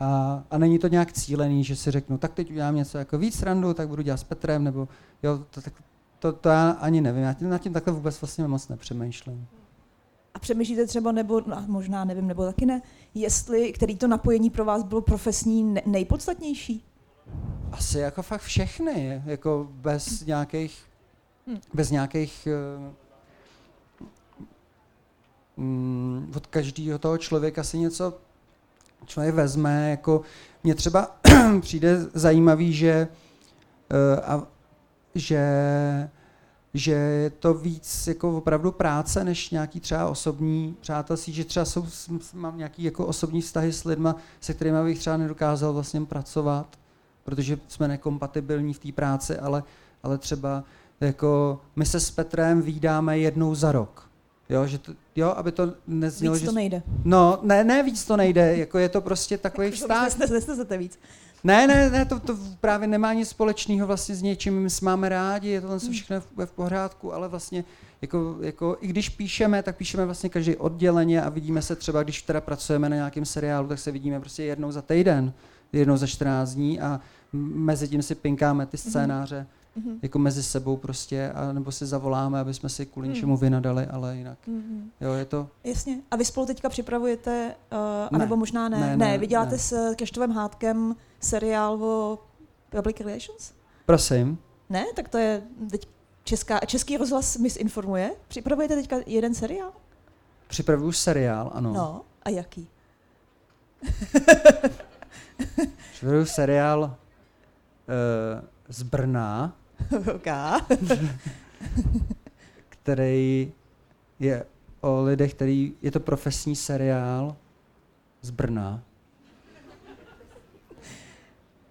[SPEAKER 2] A, a není to nějak cílený, že si řeknu, tak teď udělám něco jako víc randu, tak budu dělat s Petrem, nebo jo, to, to, to, to já ani nevím, já tím, nad tím takhle vůbec vlastně moc nepřemýšlím.
[SPEAKER 1] A přemýšlíte třeba, nebo no, možná nevím, nebo taky ne, jestli, který to napojení pro vás bylo profesní nejpodstatnější?
[SPEAKER 2] Asi jako fakt všechny, jako bez nějakých, hmm. bez nějakých um, od každého toho člověka si něco člověk vezme, jako mně třeba přijde zajímavý, že uh, a, že že je to víc jako opravdu práce, než nějaký třeba osobní přátelství, že třeba jsou, mám nějaký jako osobní vztahy s lidma, se kterými bych třeba nedokázal vlastně pracovat, protože jsme nekompatibilní v té práci, ale, ale třeba jako my se s Petrem výdáme jednou za rok. Jo, že to, jo, aby to neznělo,
[SPEAKER 1] víc
[SPEAKER 2] že...
[SPEAKER 1] to nejde.
[SPEAKER 2] No, ne, ne, víc to nejde, jako je to prostě takový vztah.
[SPEAKER 1] Nesnesete víc.
[SPEAKER 2] Ne, ne, ne, to, to právě nemá nic společného vlastně s něčím, my jsme máme rádi, je to hmm. všechno v, v pořádku, ale vlastně jako, jako, i když píšeme, tak píšeme vlastně každý odděleně a vidíme se třeba, když teda pracujeme na nějakém seriálu, tak se vidíme prostě jednou za týden, jednou za 14 dní a mezi tím si pinkáme ty mhm. scénáře mm-hmm. Jako mezi sebou prostě, a nebo si zavoláme, aby jsme si kvůli mm. něčemu vynadali, ale jinak. Mm-hmm. Jo, je to...
[SPEAKER 1] Jasně. A vy spolu teďka připravujete, uh, anebo možná ne, ne, ne, ne vy děláte ne. s Keštovým Hádkem seriál o Public Relations?
[SPEAKER 2] Prosím.
[SPEAKER 1] Ne? Tak to je teď česká, český rozhlas misinformuje. Připravujete teďka jeden seriál?
[SPEAKER 2] Připravuju seriál, ano.
[SPEAKER 1] No, a jaký?
[SPEAKER 2] Připravuju seriál uh, z Brna. který je o lidech, který, je to profesní seriál z Brna.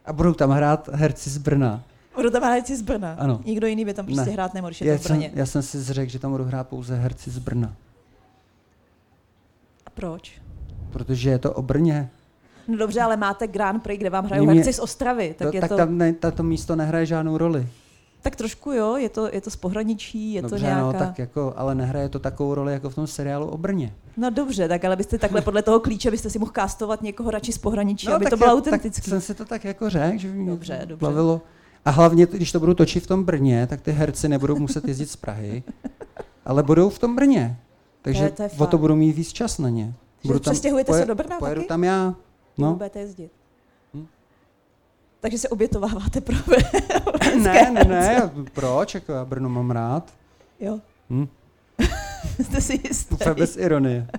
[SPEAKER 2] A budou tam hrát herci z Brna.
[SPEAKER 1] Budou tam herci z Brna?
[SPEAKER 2] Ano.
[SPEAKER 1] Nikdo jiný by tam prostě ne. hrát nemohl, je
[SPEAKER 2] já
[SPEAKER 1] to v Brně.
[SPEAKER 2] Jsem, já jsem si zřekl, že tam budou hrát pouze herci z Brna.
[SPEAKER 1] A proč?
[SPEAKER 2] Protože je to o Brně.
[SPEAKER 1] No dobře, ale máte Grand Prix, kde vám hrajou herci z Ostravy. Tak, to, je
[SPEAKER 2] tak
[SPEAKER 1] to...
[SPEAKER 2] tam ne, tato místo nehraje žádnou roli.
[SPEAKER 1] Tak trošku jo, je to, je to z pohraničí, je
[SPEAKER 2] dobře,
[SPEAKER 1] to nějaká...
[SPEAKER 2] no, tak jako, ale nehraje to takovou roli jako v tom seriálu o Brně.
[SPEAKER 1] No dobře, tak ale byste takhle podle toho klíče byste si mohl kástovat někoho radši z pohraničí, no, aby to bylo autentické.
[SPEAKER 2] Tak jsem si to tak jako řekl, že mě
[SPEAKER 1] dobře, dobře.
[SPEAKER 2] bavilo. A hlavně, když to budu točit v tom Brně, tak ty herci nebudou muset jezdit z Prahy, ale budou v tom Brně. Takže to je, to je o to budu mít víc čas na ně.
[SPEAKER 1] Budu tam,
[SPEAKER 2] přestěhujete
[SPEAKER 1] poje, se do Brna
[SPEAKER 2] Pojedu
[SPEAKER 1] taky?
[SPEAKER 2] tam já. No.
[SPEAKER 1] Budete jezdit. Hm? Takže se obětováváte pro
[SPEAKER 2] Ne, ne, ne, proč? Jako já Brno mám rád.
[SPEAKER 1] Jo. Hm? Jste si jistý.
[SPEAKER 2] Úplně bez ironie.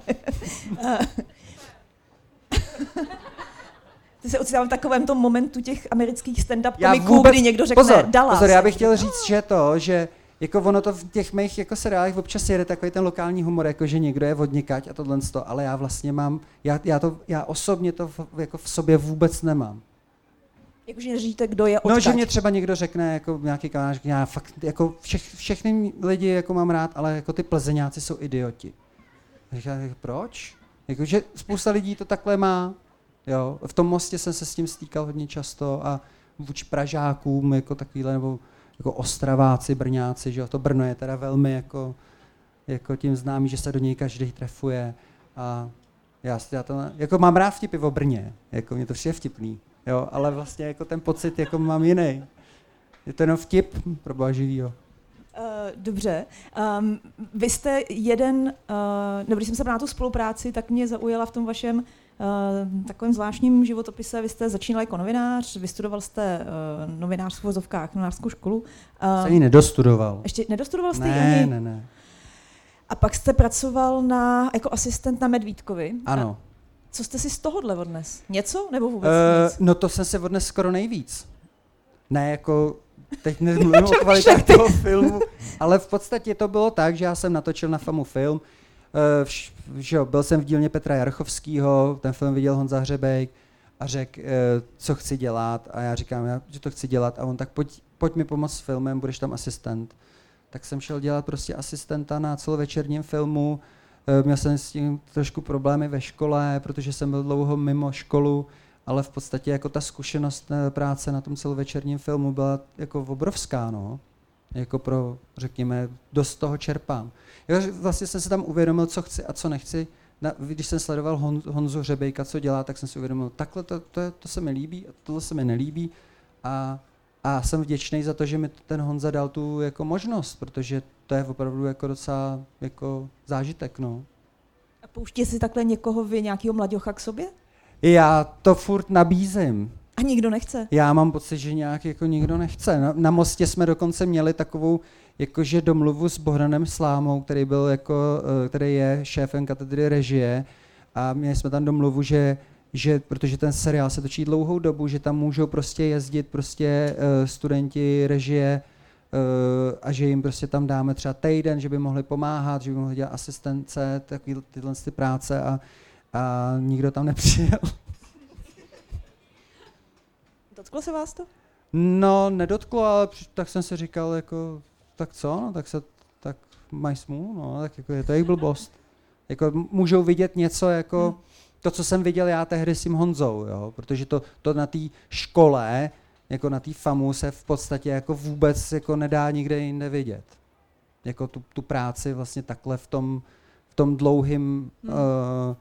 [SPEAKER 1] Ty se ocitám v takovém tom momentu těch amerických stand-up komiků, vůbec, kdy někdo řekne
[SPEAKER 2] pozor,
[SPEAKER 1] Dallas.
[SPEAKER 2] Pozor, já bych chtěl říct, že to, že jako ono to v těch mých jako seriálech občas jede takový ten lokální humor, jako že někdo je vodnikať a tohle to, ale já vlastně mám, já, já, to, já osobně to v, jako v sobě vůbec nemám.
[SPEAKER 1] Jakože neříte, kdo je odkaď.
[SPEAKER 2] No, že mě třeba někdo řekne, jako nějaký kamarád, já fakt, jako všech, všechny lidi jako mám rád, ale jako ty plzeňáci jsou idioti. Říkám, proč? Jakože spousta lidí to takhle má, jo. V tom mostě jsem se s tím stýkal hodně často a vůči Pražákům, jako takovýhle, nebo jako Ostraváci, Brňáci, že jo, to Brno je teda velmi jako, jako tím známý, že se do něj každý trefuje a já, já to, jako mám rád vtipy o Brně, jako mě to vše je vtipný, jo, ale vlastně jako ten pocit jako mám jiný. Je to jenom vtip pro boha živýho.
[SPEAKER 1] Uh, dobře. Um, vy jste jeden, uh, nebo když jsem se na tu spolupráci, tak mě zaujala v tom vašem uh, takovém zvláštním životopise. Vy jste začínal jako novinář, vystudoval jste uh, novinář v vozovkách, novinářskou školu.
[SPEAKER 2] Uh, jsem ji nedostudoval.
[SPEAKER 1] Ještě nedostudoval jste
[SPEAKER 2] ne,
[SPEAKER 1] ji?
[SPEAKER 2] Ne, ne,
[SPEAKER 1] A pak jste pracoval na, jako asistent na Medvídkovi.
[SPEAKER 2] Ano. A
[SPEAKER 1] co jste si z tohohle odnes? Něco nebo vůbec uh, nic?
[SPEAKER 2] No to jsem se odnes skoro nejvíc. Ne jako teď nemluvím o kvalitách toho filmu, ale v podstatě to bylo tak, že já jsem natočil na FAMu film, uh, že jo, byl jsem v dílně Petra Jarchovského, ten film viděl Honza Hřebejk a řekl, uh, co chci dělat a já říkám, já, že to chci dělat a on tak pojď, pojď mi pomoct s filmem, budeš tam asistent. Tak jsem šel dělat prostě asistenta na celovečerním filmu, uh, měl jsem s tím trošku problémy ve škole, protože jsem byl dlouho mimo školu, ale v podstatě jako ta zkušenost práce na tom celovečerním filmu byla jako obrovská, no. Jako pro, řekněme, dost toho čerpám. Já vlastně jsem se tam uvědomil, co chci a co nechci. Na, když jsem sledoval Hon, Honzu Řebejka, co dělá, tak jsem si uvědomil, takhle to, to, to se mi líbí, a tohle se mi nelíbí. A, a jsem vděčný za to, že mi ten Honza dal tu jako možnost, protože to je opravdu jako docela jako zážitek. No.
[SPEAKER 1] A pouští si takhle někoho vy, nějakého mladěcha k sobě?
[SPEAKER 2] Já to furt nabízím.
[SPEAKER 1] A nikdo nechce?
[SPEAKER 2] Já mám pocit, že nějak jako nikdo nechce. Na, na mostě jsme dokonce měli takovou jakože domluvu s Bohdanem Slámou, který byl jako, eh, který je šéfem katedry režie a měli jsme tam domluvu, že že protože ten seriál se točí dlouhou dobu, že tam můžou prostě jezdit prostě uh, studenti režie uh, a že jim prostě tam dáme třeba týden, že by mohli pomáhat, že by mohli dělat asistence, takový, tyhle ty práce a, a nikdo tam nepřijel.
[SPEAKER 1] Dotklo se vás to?
[SPEAKER 2] No, nedotklo, ale tak jsem si říkal, jako, tak co, no, tak se, tak mají smůlu, no, tak jako je to jejich blbost. Jako můžou vidět něco jako hmm. to, co jsem viděl já tehdy s tím Honzou, jo, protože to, to na té škole, jako na té FAMu se v podstatě jako vůbec jako nedá nikde jinde vidět. Jako tu, tu práci vlastně takhle v tom, v tom dlouhým hmm. uh,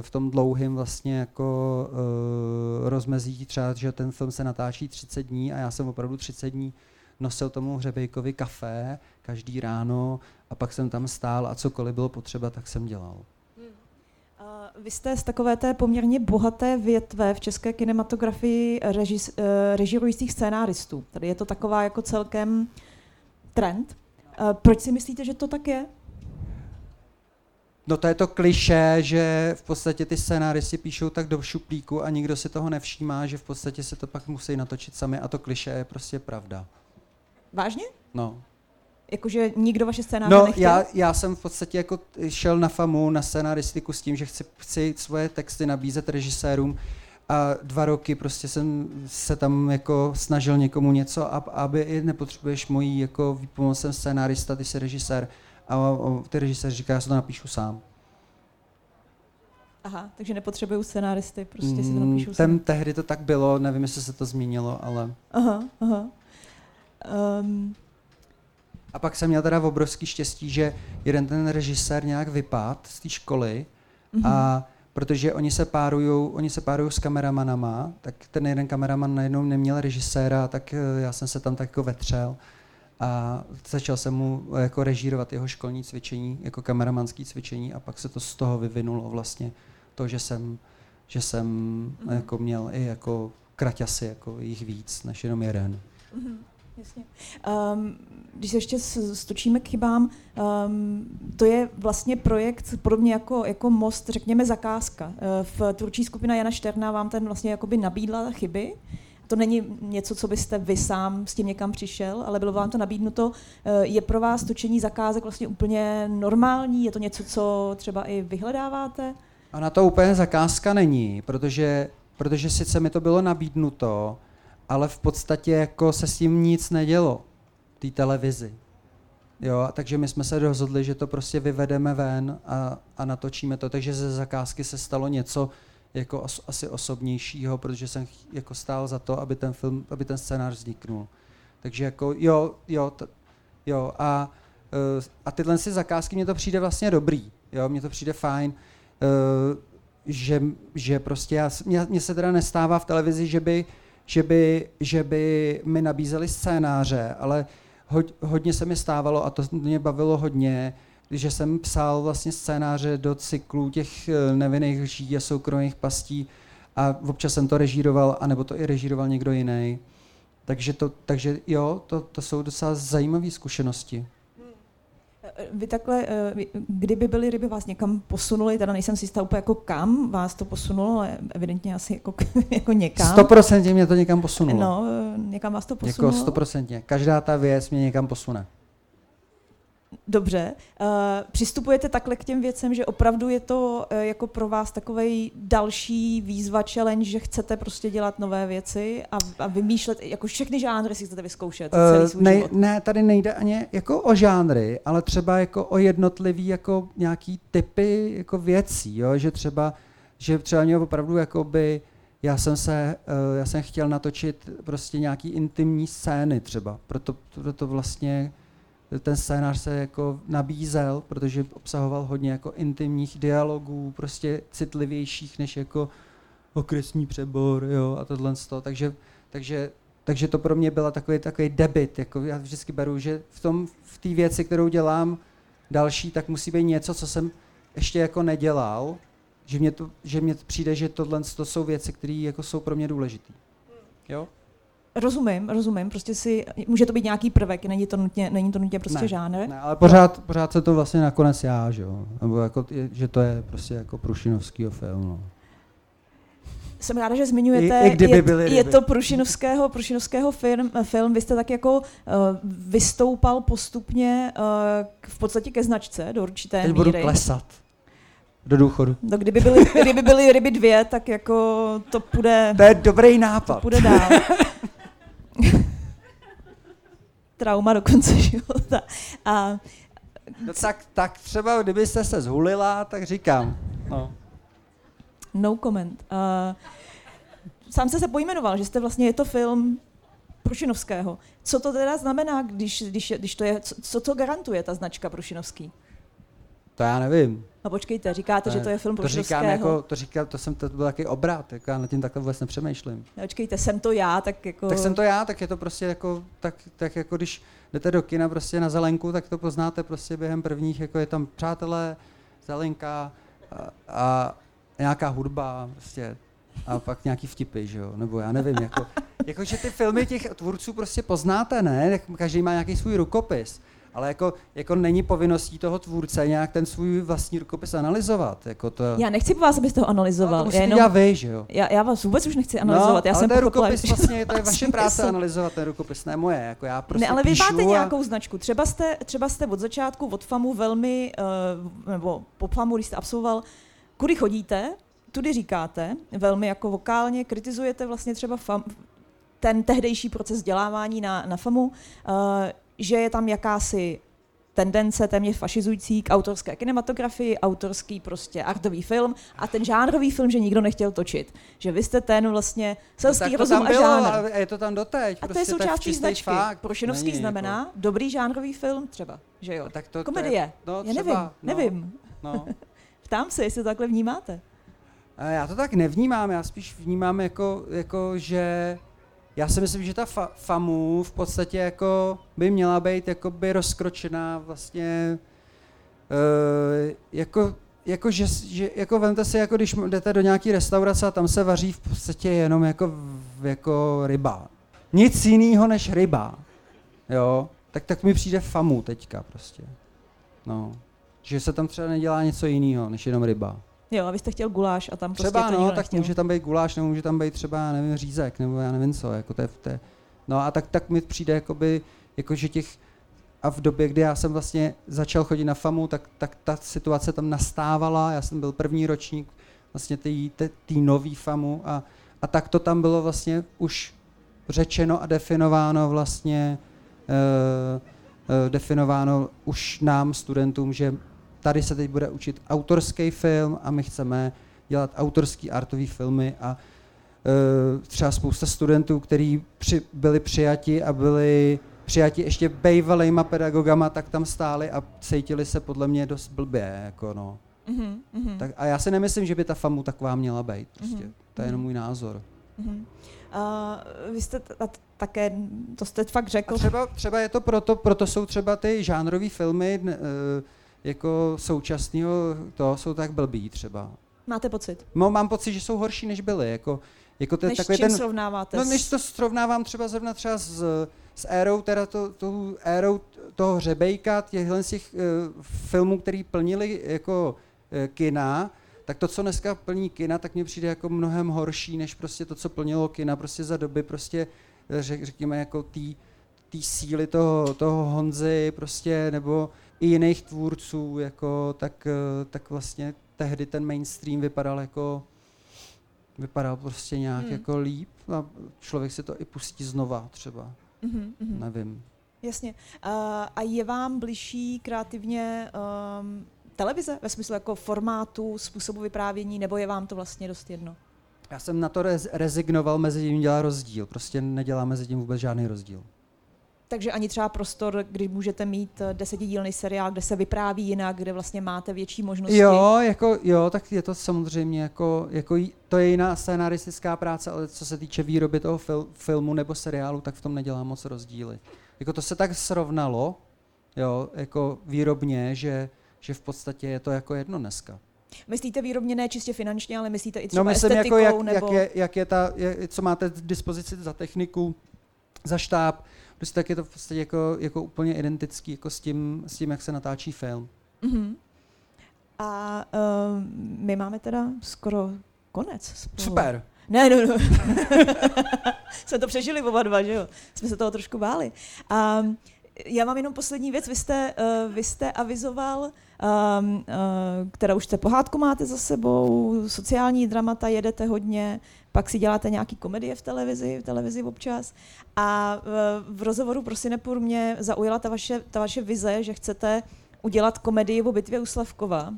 [SPEAKER 2] v tom dlouhém vlastně jako uh, rozmezí třeba, že ten film se natáčí 30 dní a já jsem opravdu 30 dní nosil tomu hřebejkovi kafe každý ráno a pak jsem tam stál a cokoliv bylo potřeba, tak jsem dělal. Hmm.
[SPEAKER 1] vy jste z takové té poměrně bohaté větve v české kinematografii režis, uh, režirujících scénáristů. Tady je to taková jako celkem trend. Uh, proč si myslíte, že to tak je?
[SPEAKER 2] No to je to kliše, že v podstatě ty scénáristi píšou tak do šuplíku a nikdo si toho nevšímá, že v podstatě se to pak musí natočit sami a to kliše je prostě pravda.
[SPEAKER 1] Vážně?
[SPEAKER 2] No.
[SPEAKER 1] Jakože nikdo vaše scénáře
[SPEAKER 2] no,
[SPEAKER 1] nechtěl?
[SPEAKER 2] Já, já jsem v podstatě jako šel na FAMu, na scénaristiku s tím, že chci, chci svoje texty nabízet režisérům a dva roky prostě jsem se tam jako snažil někomu něco, aby nepotřebuješ mojí jako výpomoc, jsem scénárista, ty jsi režisér a, a ty režisér říká, já se to napíšu sám.
[SPEAKER 1] Aha, takže nepotřebuju scenáristy, prostě si to
[SPEAKER 2] mm,
[SPEAKER 1] napíšu sám.
[SPEAKER 2] tehdy to tak bylo, nevím, jestli se to změnilo, ale...
[SPEAKER 1] Aha, aha. Um.
[SPEAKER 2] A pak jsem měl teda obrovský štěstí, že jeden ten režisér nějak vypad z té školy mm-hmm. a protože oni se párují, oni se párují s kameramanama, tak ten jeden kameraman najednou neměl režiséra, tak eh, já jsem se tam tak jako vetřel a začal jsem mu jako režírovat jeho školní cvičení, jako kameramanský cvičení a pak se to z toho vyvinulo vlastně to, že jsem, že jsem mm-hmm. jako měl i jako kraťasy, jako jich víc, než jenom jeden. Mm-hmm.
[SPEAKER 1] Jasně. Um, když se ještě stočíme k chybám, um, to je vlastně projekt podobně jako, jako most, řekněme zakázka. Eh, v tvůrčí skupina Jana Šterna vám ten vlastně jakoby nabídla chyby, to není něco, co byste vy sám s tím někam přišel, ale bylo vám to nabídnuto. Eh, je pro vás točení zakázek vlastně úplně normální? Je to něco, co třeba i vyhledáváte?
[SPEAKER 2] A na to úplně zakázka není, protože, protože sice mi to bylo nabídnuto, ale v podstatě jako se s tím nic nedělo, té televizi. Jo, takže my jsme se rozhodli, že to prostě vyvedeme ven a, a natočíme to, takže ze zakázky se stalo něco, jako os, asi osobnějšího, protože jsem jako stál za to, aby ten film, aby ten scénář vzniknul. Takže jako jo, jo, t, jo a, uh, a tyhle si zakázky mě to přijde vlastně dobrý, jo, mně to přijde fajn, uh, že, že prostě já, mě, mě se teda nestává v televizi, že by, že by, že by mi nabízeli scénáře, ale ho, hodně se mi stávalo a to mě bavilo hodně, že jsem psal vlastně scénáře do cyklů těch eh, nevinných lží a soukromých pastí a občas jsem to režíroval, anebo to i režíroval někdo jiný. Takže, to, takže jo, to, to jsou docela zajímavé zkušenosti.
[SPEAKER 1] Eh, vy takhle, eh, kdyby byly ryby vás někam posunuli, teda nejsem si jistá úplně jako kam vás to posunulo, ale evidentně asi jako, jako někam.
[SPEAKER 2] Stoprocentně mě to někam posunulo.
[SPEAKER 1] No, někam vás to jako posunulo.
[SPEAKER 2] Jako stoprocentně. Každá ta věc mě někam posune.
[SPEAKER 1] Dobře. Uh, přistupujete takhle k těm věcem, že opravdu je to uh, jako pro vás takový další výzva, challenge, že chcete prostě dělat nové věci a, a vymýšlet, jako všechny žánry si chcete vyzkoušet uh, celý svůj
[SPEAKER 2] ne,
[SPEAKER 1] život.
[SPEAKER 2] Ne, tady nejde ani jako o žánry, ale třeba jako o jednotlivý jako nějaký typy jako věcí, jo? že třeba, že třeba mě opravdu jakoby, já jsem se, já jsem chtěl natočit prostě nějaký intimní scény třeba, proto, proto vlastně ten scénář se jako nabízel, protože obsahoval hodně jako intimních dialogů, prostě citlivějších než jako okresní přebor, jo, a tohle z toho. Takže, takže, takže to pro mě byla takový, takový debit, jako já vždycky beru, že v tom, v té věci, kterou dělám další, tak musí být něco, co jsem ještě jako nedělal, že mě, to, že mě přijde, že tohle to jsou věci, které jako jsou pro mě důležité. Jo?
[SPEAKER 1] Rozumím, rozumím, prostě si, může to být nějaký prvek, není to nutně, není to nutně prostě
[SPEAKER 2] ne,
[SPEAKER 1] žánr.
[SPEAKER 2] Ne, ale pořád, pořád se to vlastně nakonec já, že jo, nebo jako, že to je prostě jako Prušinovskýho film, no.
[SPEAKER 1] Jsem ráda, že zmiňujete, I, i je, byly je to Prušinovského, Prušinovského film, film, vy jste tak jako uh, vystoupal postupně uh, v podstatě ke značce do určité
[SPEAKER 2] Teď
[SPEAKER 1] míry.
[SPEAKER 2] budu klesat do důchodu.
[SPEAKER 1] No, kdyby, byly, kdyby byly ryby dvě, tak jako to půjde...
[SPEAKER 2] To je dobrý nápad.
[SPEAKER 1] To půjde dál. Trauma do konce života. A
[SPEAKER 2] No tak, tak třeba, kdybyste se zhulila, tak říkám. No.
[SPEAKER 1] No comment. Uh, sám jste se pojmenoval, že jste vlastně, je to film Prušinovského. Co to teda znamená, když, když, když to je, co, co to garantuje ta značka Prušinovský?
[SPEAKER 2] To já nevím.
[SPEAKER 1] No počkejte, říkáte,
[SPEAKER 2] to
[SPEAKER 1] že to je film
[SPEAKER 2] to říkám jako, to říkám, to jsem, to byl takový obrat, jako já nad tím takhle vůbec nepřemýšlím.
[SPEAKER 1] No, počkejte, jsem to já, tak jako...
[SPEAKER 2] Tak jsem to já, tak je to prostě jako, tak, tak jako když jdete do kina prostě na zelenku, tak to poznáte prostě během prvních, jako je tam přátelé, zelenka a, a nějaká hudba prostě a pak nějaký vtipy, že jo, nebo já nevím, jako, jako že ty filmy těch tvůrců prostě poznáte, ne, každý má nějaký svůj rukopis, ale jako, jako není povinností toho tvůrce nějak ten svůj vlastní rukopis analyzovat. Jako to,
[SPEAKER 1] Já nechci po vás, abyste ho analyzoval.
[SPEAKER 2] no, to
[SPEAKER 1] já, jenom,
[SPEAKER 2] vy, že jo.
[SPEAKER 1] já, já vás vůbec už nechci analyzovat.
[SPEAKER 2] no,
[SPEAKER 1] já
[SPEAKER 2] ale
[SPEAKER 1] jsem
[SPEAKER 2] to je
[SPEAKER 1] pochopila,
[SPEAKER 2] rukopis vlastně, to je vaše práce analyzovat ten rukopis, ne moje, jako já prostě
[SPEAKER 1] ne, ale vy máte
[SPEAKER 2] a-
[SPEAKER 1] nějakou značku. Třeba jste, třeba jste od začátku, od FAMu velmi, uh, nebo po FAMu, když jste absolvoval, kudy chodíte, tudy říkáte, velmi jako vokálně kritizujete vlastně třeba FAM, ten tehdejší proces vzdělávání na, na FAMu, uh, že je tam jakási tendence téměř fašizující k autorské kinematografii, autorský prostě artový film a ten žánrový film, že nikdo nechtěl točit. Že vy jste ten vlastně selský
[SPEAKER 2] tak to
[SPEAKER 1] rozum
[SPEAKER 2] tam
[SPEAKER 1] a
[SPEAKER 2] bylo,
[SPEAKER 1] žánr.
[SPEAKER 2] ale je to tam doteď.
[SPEAKER 1] A to je
[SPEAKER 2] prostě
[SPEAKER 1] součástí značky.
[SPEAKER 2] Fakt.
[SPEAKER 1] Prošinovský
[SPEAKER 2] Není,
[SPEAKER 1] znamená
[SPEAKER 2] Jako,
[SPEAKER 1] dobrý žánrový film třeba, že jo?
[SPEAKER 2] tak to, to
[SPEAKER 1] Komedie.
[SPEAKER 2] je- no,
[SPEAKER 1] Já
[SPEAKER 2] třeba,
[SPEAKER 1] nevím,
[SPEAKER 2] no,
[SPEAKER 1] nevím.
[SPEAKER 2] No.
[SPEAKER 1] Ptám se, jestli to takhle vnímáte.
[SPEAKER 2] A Já to tak nevnímám, já spíš vnímám jako, jako že já si myslím, že ta fa- FAMU v podstatě jako by měla být jakoby rozkročená vlastně uh, jako jako, že, že, jako vemte si, jako když jdete do nějaký restaurace a tam se vaří v podstatě jenom jako, jako ryba. Nic jiného než ryba. Jo? Tak, tak mi přijde famu teďka prostě. No. Že se tam třeba nedělá něco jiného, než jenom ryba.
[SPEAKER 1] Jo, a vy jste chtěl guláš a tam prostě
[SPEAKER 2] Třeba
[SPEAKER 1] to
[SPEAKER 2] no, tak
[SPEAKER 1] nechtěl.
[SPEAKER 2] může tam být guláš, nebo může tam být třeba, nevím, řízek, nebo já nevím co, jako to je, to je. No a tak, tak mi přijde, jakoby, jako že těch, a v době, kdy já jsem vlastně začal chodit na FAMu, tak, tak ta situace tam nastávala, já jsem byl první ročník vlastně té nový FAMu a, a tak to tam bylo vlastně už řečeno a definováno vlastně, uh, uh, definováno už nám, studentům, že tady se teď bude učit autorský film a my chceme dělat autorský artový filmy a uh, třeba spousta studentů, kteří při, byli přijati a byli přijati ještě bejvalejma pedagogama, tak tam stáli a cítili se podle mě dost blbě. Jako no.
[SPEAKER 1] Mhm, mhm,
[SPEAKER 2] tak, a já si nemyslím, že by ta FAMu taková měla být. Prostě.
[SPEAKER 1] Mhm,
[SPEAKER 2] To je jenom
[SPEAKER 1] mhm.
[SPEAKER 2] můj názor.
[SPEAKER 1] mhm. A vy jste t- t- také, to jste fakt řekl,
[SPEAKER 2] A třeba, třeba je to proto, proto jsou třeba ty žánrové filmy eh, jako současného, to jsou tak blbý třeba.
[SPEAKER 1] máte pocit?
[SPEAKER 2] No, mám pocit, že jsou horší, než byly. Jako, jako ten,
[SPEAKER 1] Než
[SPEAKER 2] takový
[SPEAKER 1] čím
[SPEAKER 2] ten,
[SPEAKER 1] srovnáváte?
[SPEAKER 2] no, než to srovnávám třeba zrovna třeba s, s érou, teda to, tou érou toho hřebejka, těchhle z těch uh, filmů, který plnili jako uh, kina, tak to, co dneska plní kina, tak mně přijde jako mnohem horší, než prostě to, co plnilo kina prostě za doby prostě, eh, řek, řekněme, jako tý, tý síly toho, toho Honzy prostě, nebo i jiných tvůrců, jako, tak, eh, tak vlastně tehdy ten mainstream vypadal jako vypadal prostě nějak
[SPEAKER 1] Hmm.
[SPEAKER 2] jako líp a člověk si to i pustí znova třeba,
[SPEAKER 1] Mhm, mhm.
[SPEAKER 2] nevím.
[SPEAKER 1] Jasně. A, a je vám bližší kreativně um, televize ve smyslu jako formátu, způsobu vyprávění, nebo je vám to vlastně dost jedno?
[SPEAKER 2] Já jsem na to rez- rezignoval, mezi tím dělá rozdíl, prostě nedělá mezi tím vůbec žádný rozdíl.
[SPEAKER 1] Takže ani třeba prostor, kdy můžete mít eh, desetidílný seriál, kde se vypráví jinak, kde vlastně máte větší možnosti.
[SPEAKER 2] Jo, jako, jo, tak je to samozřejmě jako, jako to je jiná scénaristická práce, ale co se týče výroby toho fil, filmu nebo seriálu, tak v tom nedělá moc rozdíly. Jako to se tak srovnalo, jo, jako výrobně, že, že v podstatě je to jako jedno dneska.
[SPEAKER 1] Myslíte výrobně ne čistě finančně, ale myslíte i třeba
[SPEAKER 2] No myslím,
[SPEAKER 1] estetikou,
[SPEAKER 2] jako jak,
[SPEAKER 1] nebo...
[SPEAKER 2] jak, je, jak je ta, je, co máte k dispozici za techniku, za štáb, prostě tak je to v podstatě jako, jako úplně identický jako s tím, s tím, jak se natáčí film.
[SPEAKER 1] Mhm. A uh, my máme teda skoro konec. spolu.
[SPEAKER 2] Super.
[SPEAKER 1] Ne, no, no. Jsme to přežili oba dva, že jo? Jsme se toho trošku báli. A já mám jenom poslední věc. Vy jste, uh, vy jste avizoval, um, uh, která už jste pohádku máte za sebou, sociální dramata jedete hodně, pak si děláte nějaký komedie v televizi, v televizi občas. A v rozhovoru pro Sinepur mě zaujala ta vaše, ta vaše vize, že chcete udělat komedii o bitvě u Slavkova.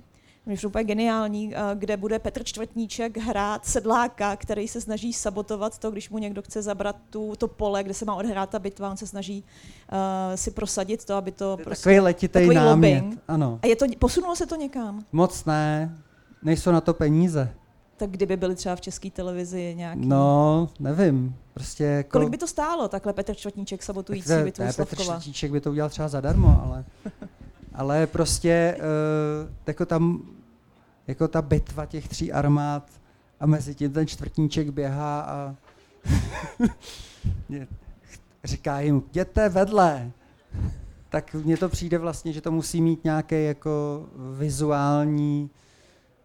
[SPEAKER 1] Mě je úplně geniální, kde bude Petr Čtvrtníček hrát sedláka, který se snaží sabotovat to, když mu někdo chce zabrat tu, to pole, kde se má odhrát ta bitva, on se snaží uh, si prosadit to, aby to
[SPEAKER 2] prostě... Takový letitej takový námět, lobbying. ano.
[SPEAKER 1] A je to, posunulo se to někam?
[SPEAKER 2] Moc ne, nejsou na to peníze.
[SPEAKER 1] Tak kdyby byly třeba v české televizi nějaký...
[SPEAKER 2] No, nevím. Prostě jako...
[SPEAKER 1] Kolik by to stálo, takhle Petr Čtvrtníček sabotující tak, bitvu ne,
[SPEAKER 2] Petr Čtvrtníček by to udělal třeba zadarmo, ale... ale prostě uh, jako tam, jako ta bitva těch tří armád a mezi tím ten čtvrtníček běhá a říká jim, jděte vedle. Tak mně to přijde vlastně, že to musí mít nějaký jako vizuální,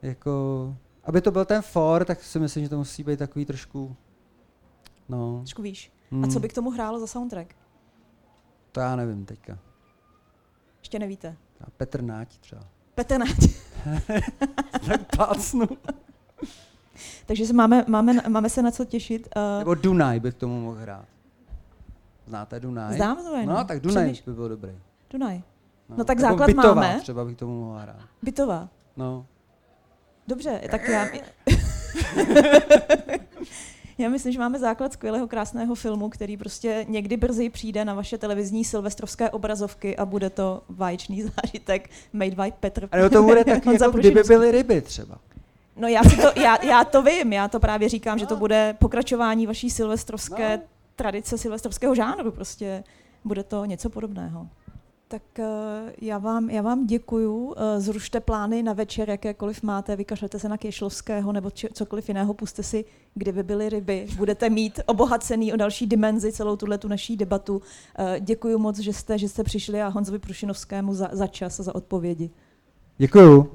[SPEAKER 2] jako, aby to byl ten for, tak si myslím, že to musí být takový trošku, no.
[SPEAKER 1] Trošku víš. Hmm. A co hmm. by k tomu hrálo za soundtrack?
[SPEAKER 2] To já nevím teďka.
[SPEAKER 1] Ještě nevíte?
[SPEAKER 2] A Petr Náť třeba.
[SPEAKER 1] Petr Náť.
[SPEAKER 2] tak plácnu.
[SPEAKER 1] Takže se máme, máme, máme se na co těšit.
[SPEAKER 2] Uh... Nebo Dunaj by k tomu mohl hrát. Znáte Dunaj?
[SPEAKER 1] Znám Dunaj.
[SPEAKER 2] No, no tak Dunaj Přemýš... by byl dobrý.
[SPEAKER 1] Dunaj. No, no tak základ
[SPEAKER 2] bytová,
[SPEAKER 1] máme.
[SPEAKER 2] třeba bych tomu mohl hrát.
[SPEAKER 1] Bytová.
[SPEAKER 2] No.
[SPEAKER 1] Dobře, tak já... Já myslím, že máme základ skvělého, krásného filmu, který prostě někdy brzy přijde na vaše televizní silvestrovské obrazovky a bude to vaječný zážitek made by Petr.
[SPEAKER 2] Ale to bude tak, jako kdyby byly ryby třeba.
[SPEAKER 1] No já, si to, já, já to vím, já to právě říkám, no. že to no. bude pokračování vaší silvestrovské no. tradice, silvestrovského žánru, prostě bude to něco podobného. Tak uh, já vám, já vám děkuju. Uh, zrušte plány na večer, jakékoliv máte, vykašlete se na Kešlovského nebo či, cokoliv jiného, puste si, kdyby byly ryby. Budete mít obohacený o další dimenzi celou tuhle tu naší debatu. Uh, děkuju moc, že jste, že jste přišli a Honzovi Prušinovskému za, za čas a za odpovědi.
[SPEAKER 2] Děkuju.